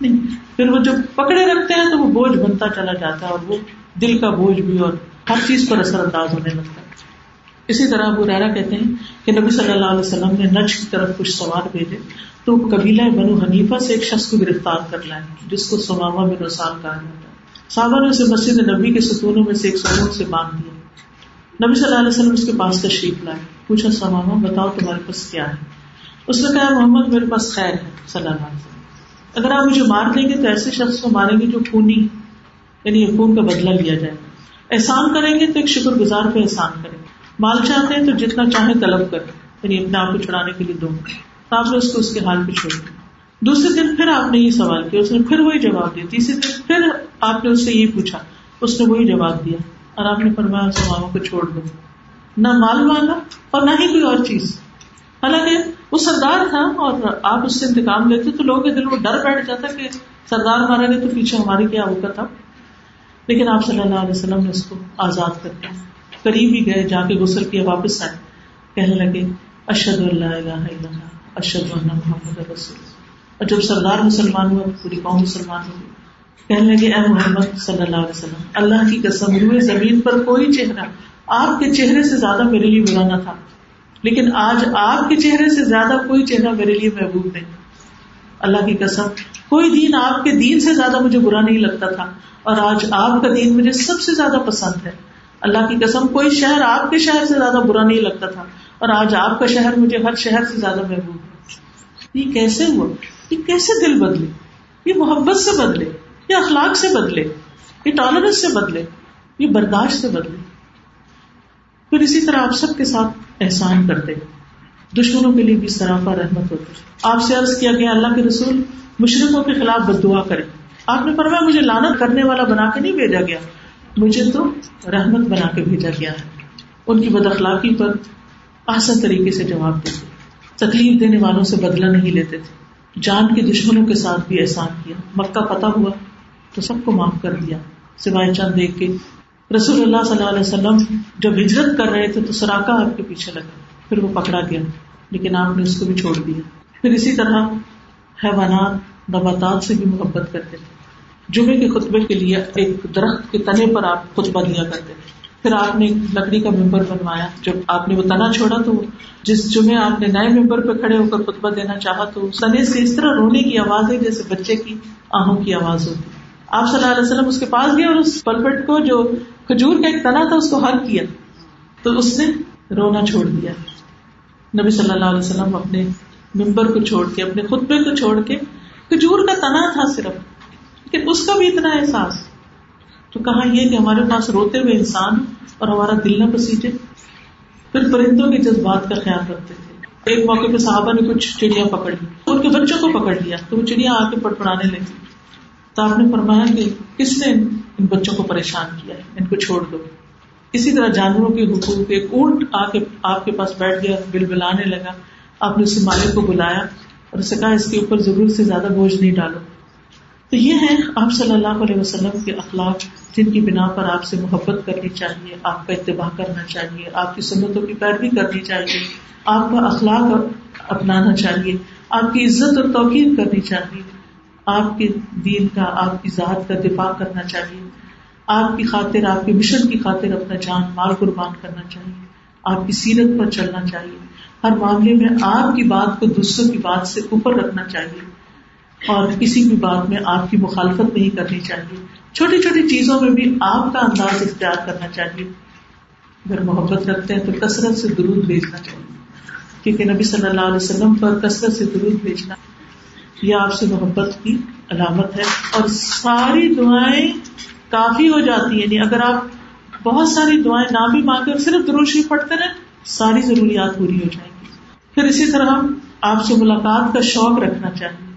A: نہیں، پھر وہ جب پکڑے رکھتے ہیں تو وہ بوجھ بنتا چلا جاتا ہے اور وہ دل کا بوجھ بھی اور ہر چیز پر اثر انداز ہونے لگتا ہے۔ اسی طرح ابو ریرا کہتے ہیں کہ نبی صلی اللہ علیہ وسلم نے نج کی طرف کچھ سوال بھیجے تو قبیلہ بنو حنیفہ سے ایک شخص کو گرفتار کر لائے جس کو سماما بن وسال کہا جاتا ہے۔ صحابہ نے اسے مسجد نبی کے ستونوں میں سے ایک سلون سے باندھ دیا۔ نبی صلی اللہ علیہ وسلم اس کے پاس تشریف لائے۔ پوچھا سماما بتاؤ تمہارے پاس کیا ہے؟ اس نے کہا، محمد، میرے پاس خیر ہے، صلی اللہ علیہ وسلم۔ اگر آپ مجھے مار دیں گے تو ایسے شخص کو ماریں گے جو خونی یعنی خون کا بدلہ لیا جائے۔ احسان کریں گے تو ایک شکر گزار پہ احسان کریں گے۔ مال چاہتے ہیں تو جتنا چاہے طلب کر یعنی اپنے آپ کو چھڑانے کے لیے دو آپ نے اس کو اس کے حال پہ چھوڑ دیا۔ دوسرے دن پھر آپ نے یہ سوال کیا، اس نے پھر وہی جواب دیا۔ تیسرے دن پھر آپ نے اس سے یہ پوچھا، اس نے وہی جواب دیا۔ اور آپ نے فرمایا، اس ماموں کو چھوڑ دو۔ نہ مال مانگا اور نہ ہی کوئی اور چیز۔ حالانکہ وہ سردار تھا اور آپ اس سے انتقام لیتے تو لوگوں کے دل میں ڈر بیٹھ جاتا کہ سردار مارا گے تو پیچھے ہماری کیا ہوگا تھا۔ لیکن آپ صلی اللہ علیہ وسلم نے اس کو آزاد کر دیا۔ قریب ہی گئے جا کے غسل کیا واپس آئے۔ کہنے لگے اشد اللہ الہ الا اللہ محمد رسول اور جب سردار مسلمان ہوا، پوری قوم مسلمان ہوئی کہنے لگے، اے محمد صلی اللہ علیہ وسلم، اللہ کی قسم، روئے زمین پر کوئی چہرہ آپ کے چہرے سے زیادہ میرے لیے برا نہ تھا۔ لیکن آج آپ کے چہرے سے زیادہ کوئی چہرہ میرے لیے محبوب نہیں۔ اللہ کی قسم، کوئی دین آپ کے دین سے زیادہ مجھے برا نہیں لگتا تھا۔ اور آج آپ کا دین مجھے سب سے زیادہ پسند ہے۔ اللہ کی قسم، کوئی شہر آپ کے شہر سے زیادہ برا نہیں لگتا تھا۔ اور آج آپ کا شہر مجھے ہر شہر سے زیادہ محبوب ہے۔ یہ کیسے ہوا؟ یہ کیسے دل بدلے؟ یہ محبت سے بدلے؟ یہ اخلاق سے بدلے؟ یہ ٹالرنس سے بدلے؟ یہ برداشت سے بدلے؟ پھر اسی طرح آپ سب کے ساتھ احسان کرتے دشمنوں کے لیے بھی سرافا رحمت ہوتی آپ سے عرض کیا گیا، اللہ کے رسول مشرقوں کے خلاف بد دعا کرے آپ نے فرمایا، مجھے لانت کرنے والا بنا کے نہیں بھیجا گیا۔ مجھے تو رحمت بنا کے بھیجا گیا ہے۔ ان کی بد اخلاقی پر آسان طریقے سے جواب دے تکلیف دینے والوں سے بدلہ نہیں لیتے تھے۔ جان کے دشمنوں کے ساتھ بھی احسان کیا۔ مکہ پتہ ہوا تو سب کو معاف کر دیا۔ سوائے چند دیکھ کے۔ رسول اللہ صلی اللہ علیہ وسلم جب ہجرت کر رہے تھے تو سراکا آپ کے پیچھے لگا۔ پھر وہ پکڑا گیا۔ لیکن آپ نے اس کو بھی چھوڑ دیا۔ پھر اسی طرح حیوانات نباتات سے بھی محبت کرتے تھے۔ جمعے کے خطبے کے لیے ایک درخت کے تنے پر آپ خطبہ دیا کرتے تھے پھر آپ نے لکڑی کا ممبر بنوایا۔ جب آپ نے وہ تنا چھوڑا تو جس جمعے آپ نے نئے ممبر پہ کھڑے ہو کر خطبہ دینا چاہا تو سنے سے اس طرح رونے کی آواز ہے جیسے بچے کی آہوں کی آواز ہوتی۔ آپ صلی اللہ علیہ وسلم اس کے پاس گئے اور اس پلپٹ کو جو کھجور کا ایک تنا تھا اس کو حل کیا۔ تو اس نے رونا چھوڑ دیا۔ نبی صلی اللہ علیہ وسلم اپنے ممبر کو چھوڑ کے، اپنے خطبے کو چھوڑ کے کھجور کا تنا تھا صرف۔ لیکن اس کا بھی اتنا احساس۔ تو کہا یہ کہ ہمارے پاس روتے ہوئے انسان اور ہمارا دل نہ پسیجے۔ پھر پرندوں کے جذبات کا خیال رکھتے تھے۔ ایک موقع پہ صحابہ نے کچھ چڑیا پکڑ لی ان کے بچوں کو پکڑ لیا۔ تو وہ چڑیا آ کے پڑپڑانے لگی تو آپ نے فرمایا کہ کس نے ان بچوں کو پریشان کیا؟ ہے ان کو چھوڑ دو۔ اسی طرح جانوروں کے حقوق ایک اونٹ آ کے آپ کے پاس بیٹھ گیا بل بلانے لگا۔ آپ نے اس مالک کو بلایا اور اسے کہا اس کے اوپر ضرورت سے زیادہ بوجھ نہیں ڈالو۔ تو یہ ہے آپ صلی اللہ علیہ وسلم کے اخلاق جن کی بنا پر آپ سے محبت کرنی چاہیے، آپ کا اتباع کرنا چاہیے، آپ کی سنتوں کی پیروی کرنی چاہیے، آپ کا اخلاق اپنانا چاہیے، آپ کی عزت اور توقیر کرنی چاہیے، آپ کے دین کا، آپ کی ذات کا دفاع کرنا چاہیے، آپ کی خاطر، آپ کے مشن کی خاطر اپنا جان مال قربان کرنا چاہیے، آپ کی سیرت پر چلنا چاہیے، ہر معاملے میں آپ کی بات کو دوسروں کی بات سے اوپر رکھنا چاہیے۔ اور کسی بھی بات میں آپ کی مخالفت نہیں کرنی چاہیے۔ چھوٹی چھوٹی چیزوں میں بھی آپ کا انداز اختیار کرنا چاہیے۔ اگر محبت رکھتے ہیں تو کثرت سے درود بھیجنا چاہیے۔ کیونکہ نبی صلی اللہ علیہ وسلم پر کثرت سے درود بھیجنا یہ آپ سے محبت کی علامت ہے۔ اور ساری دعائیں کافی ہو جاتی ہیں۔ یعنی اگر آپ بہت ساری دعائیں نہ بھی مانگے اور صرف دروشی پڑھتے رہیں، ساری ضروریات پوری ہو جائیں گی۔ پھر اسی طرح آپ سے ملاقات کا شوق رکھنا چاہیے۔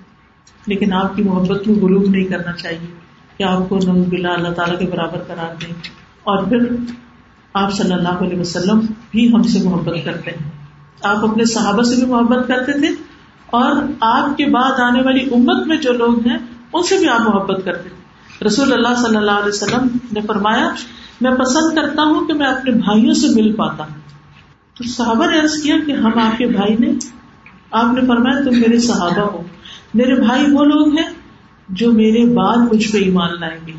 A: لیکن آپ کی محبت میں غروب نہیں کرنا چاہیے کہ آپ کو نوز بلا اللہ تعالیٰ کے برابر قرار دیں۔ اور پھر آپ صلی اللہ علیہ وسلم بھی ہم سے محبت کرتے ہیں۔ آپ اپنے صحابہ سے بھی محبت کرتے تھے اور آپ کے بعد آنے والی امت میں جو لوگ ہیں، ان سے بھی آپ محبت کرتے تھے۔ رسول اللہ صلی اللہ علیہ وسلم نے فرمایا، میں پسند کرتا ہوں کہ میں اپنے بھائیوں سے مل پاتا ہوں۔ تو صحابہ نے عرض کیا کہ ہم آپ کے بھائی نے آپ نے فرمایا، تم میرے صحابہ ہو۔ میرے بھائی وہ لوگ ہیں جو میرے بعد مجھ پہ ایمان لائیں گے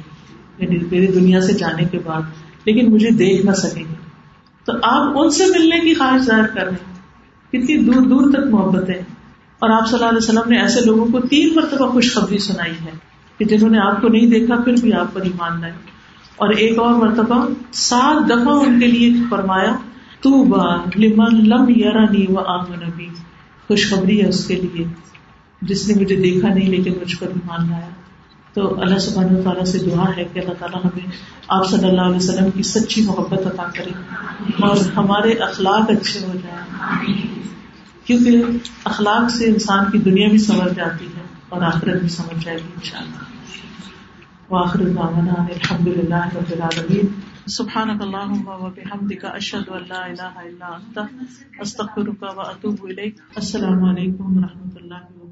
A: یعنی میری دنیا سے جانے کے بعد، لیکن مجھے دیکھ نہ سکیں گے۔ تو آپ ان سے ملنے کی خواہش ظاہر کر رہے ہیں۔ کتنی دور دور تک محبت ہے اور آپ صلی اللہ علیہ وسلم نے ایسے لوگوں کو تین مرتبہ خوشخبری سنائی ہے کہ جنہوں نے آپ کو نہیں دیکھا، پھر بھی آپ پر ایمان لائے اور ایک اور مرتبہ سات دفعہ ان کے لیے فرمایا تو با لمن لم یارانی و آمن نبی خوشخبری ہے اس کے لیے۔ جس نے مجھے دیکھا نہیں لیکن مجھ پر ایمان لایا۔ تو اللہ سبحانہ تعالیٰ سے دعا ہے کہ اللہ تعالیٰ ہمیں آپ صلی اللہ علیہ وسلم کی سچی محبت عطا کرے اور ہمارے اخلاق اچھے ہو جائیں۔ کیونکہ اخلاق سے انسان کی دنیا بھی سنور جاتی ہے اور آخرت بھی سمجھ جائے گی ان شاء اللہ وآخر دعوانا الحمد للہ رب العالمین۔ سبحانك اللهم وبحمدك اشهد ان لا اله الا انت استغفرك واتوب اليك السلام علیکم و رحمۃ اللہ وبرکاتہ۔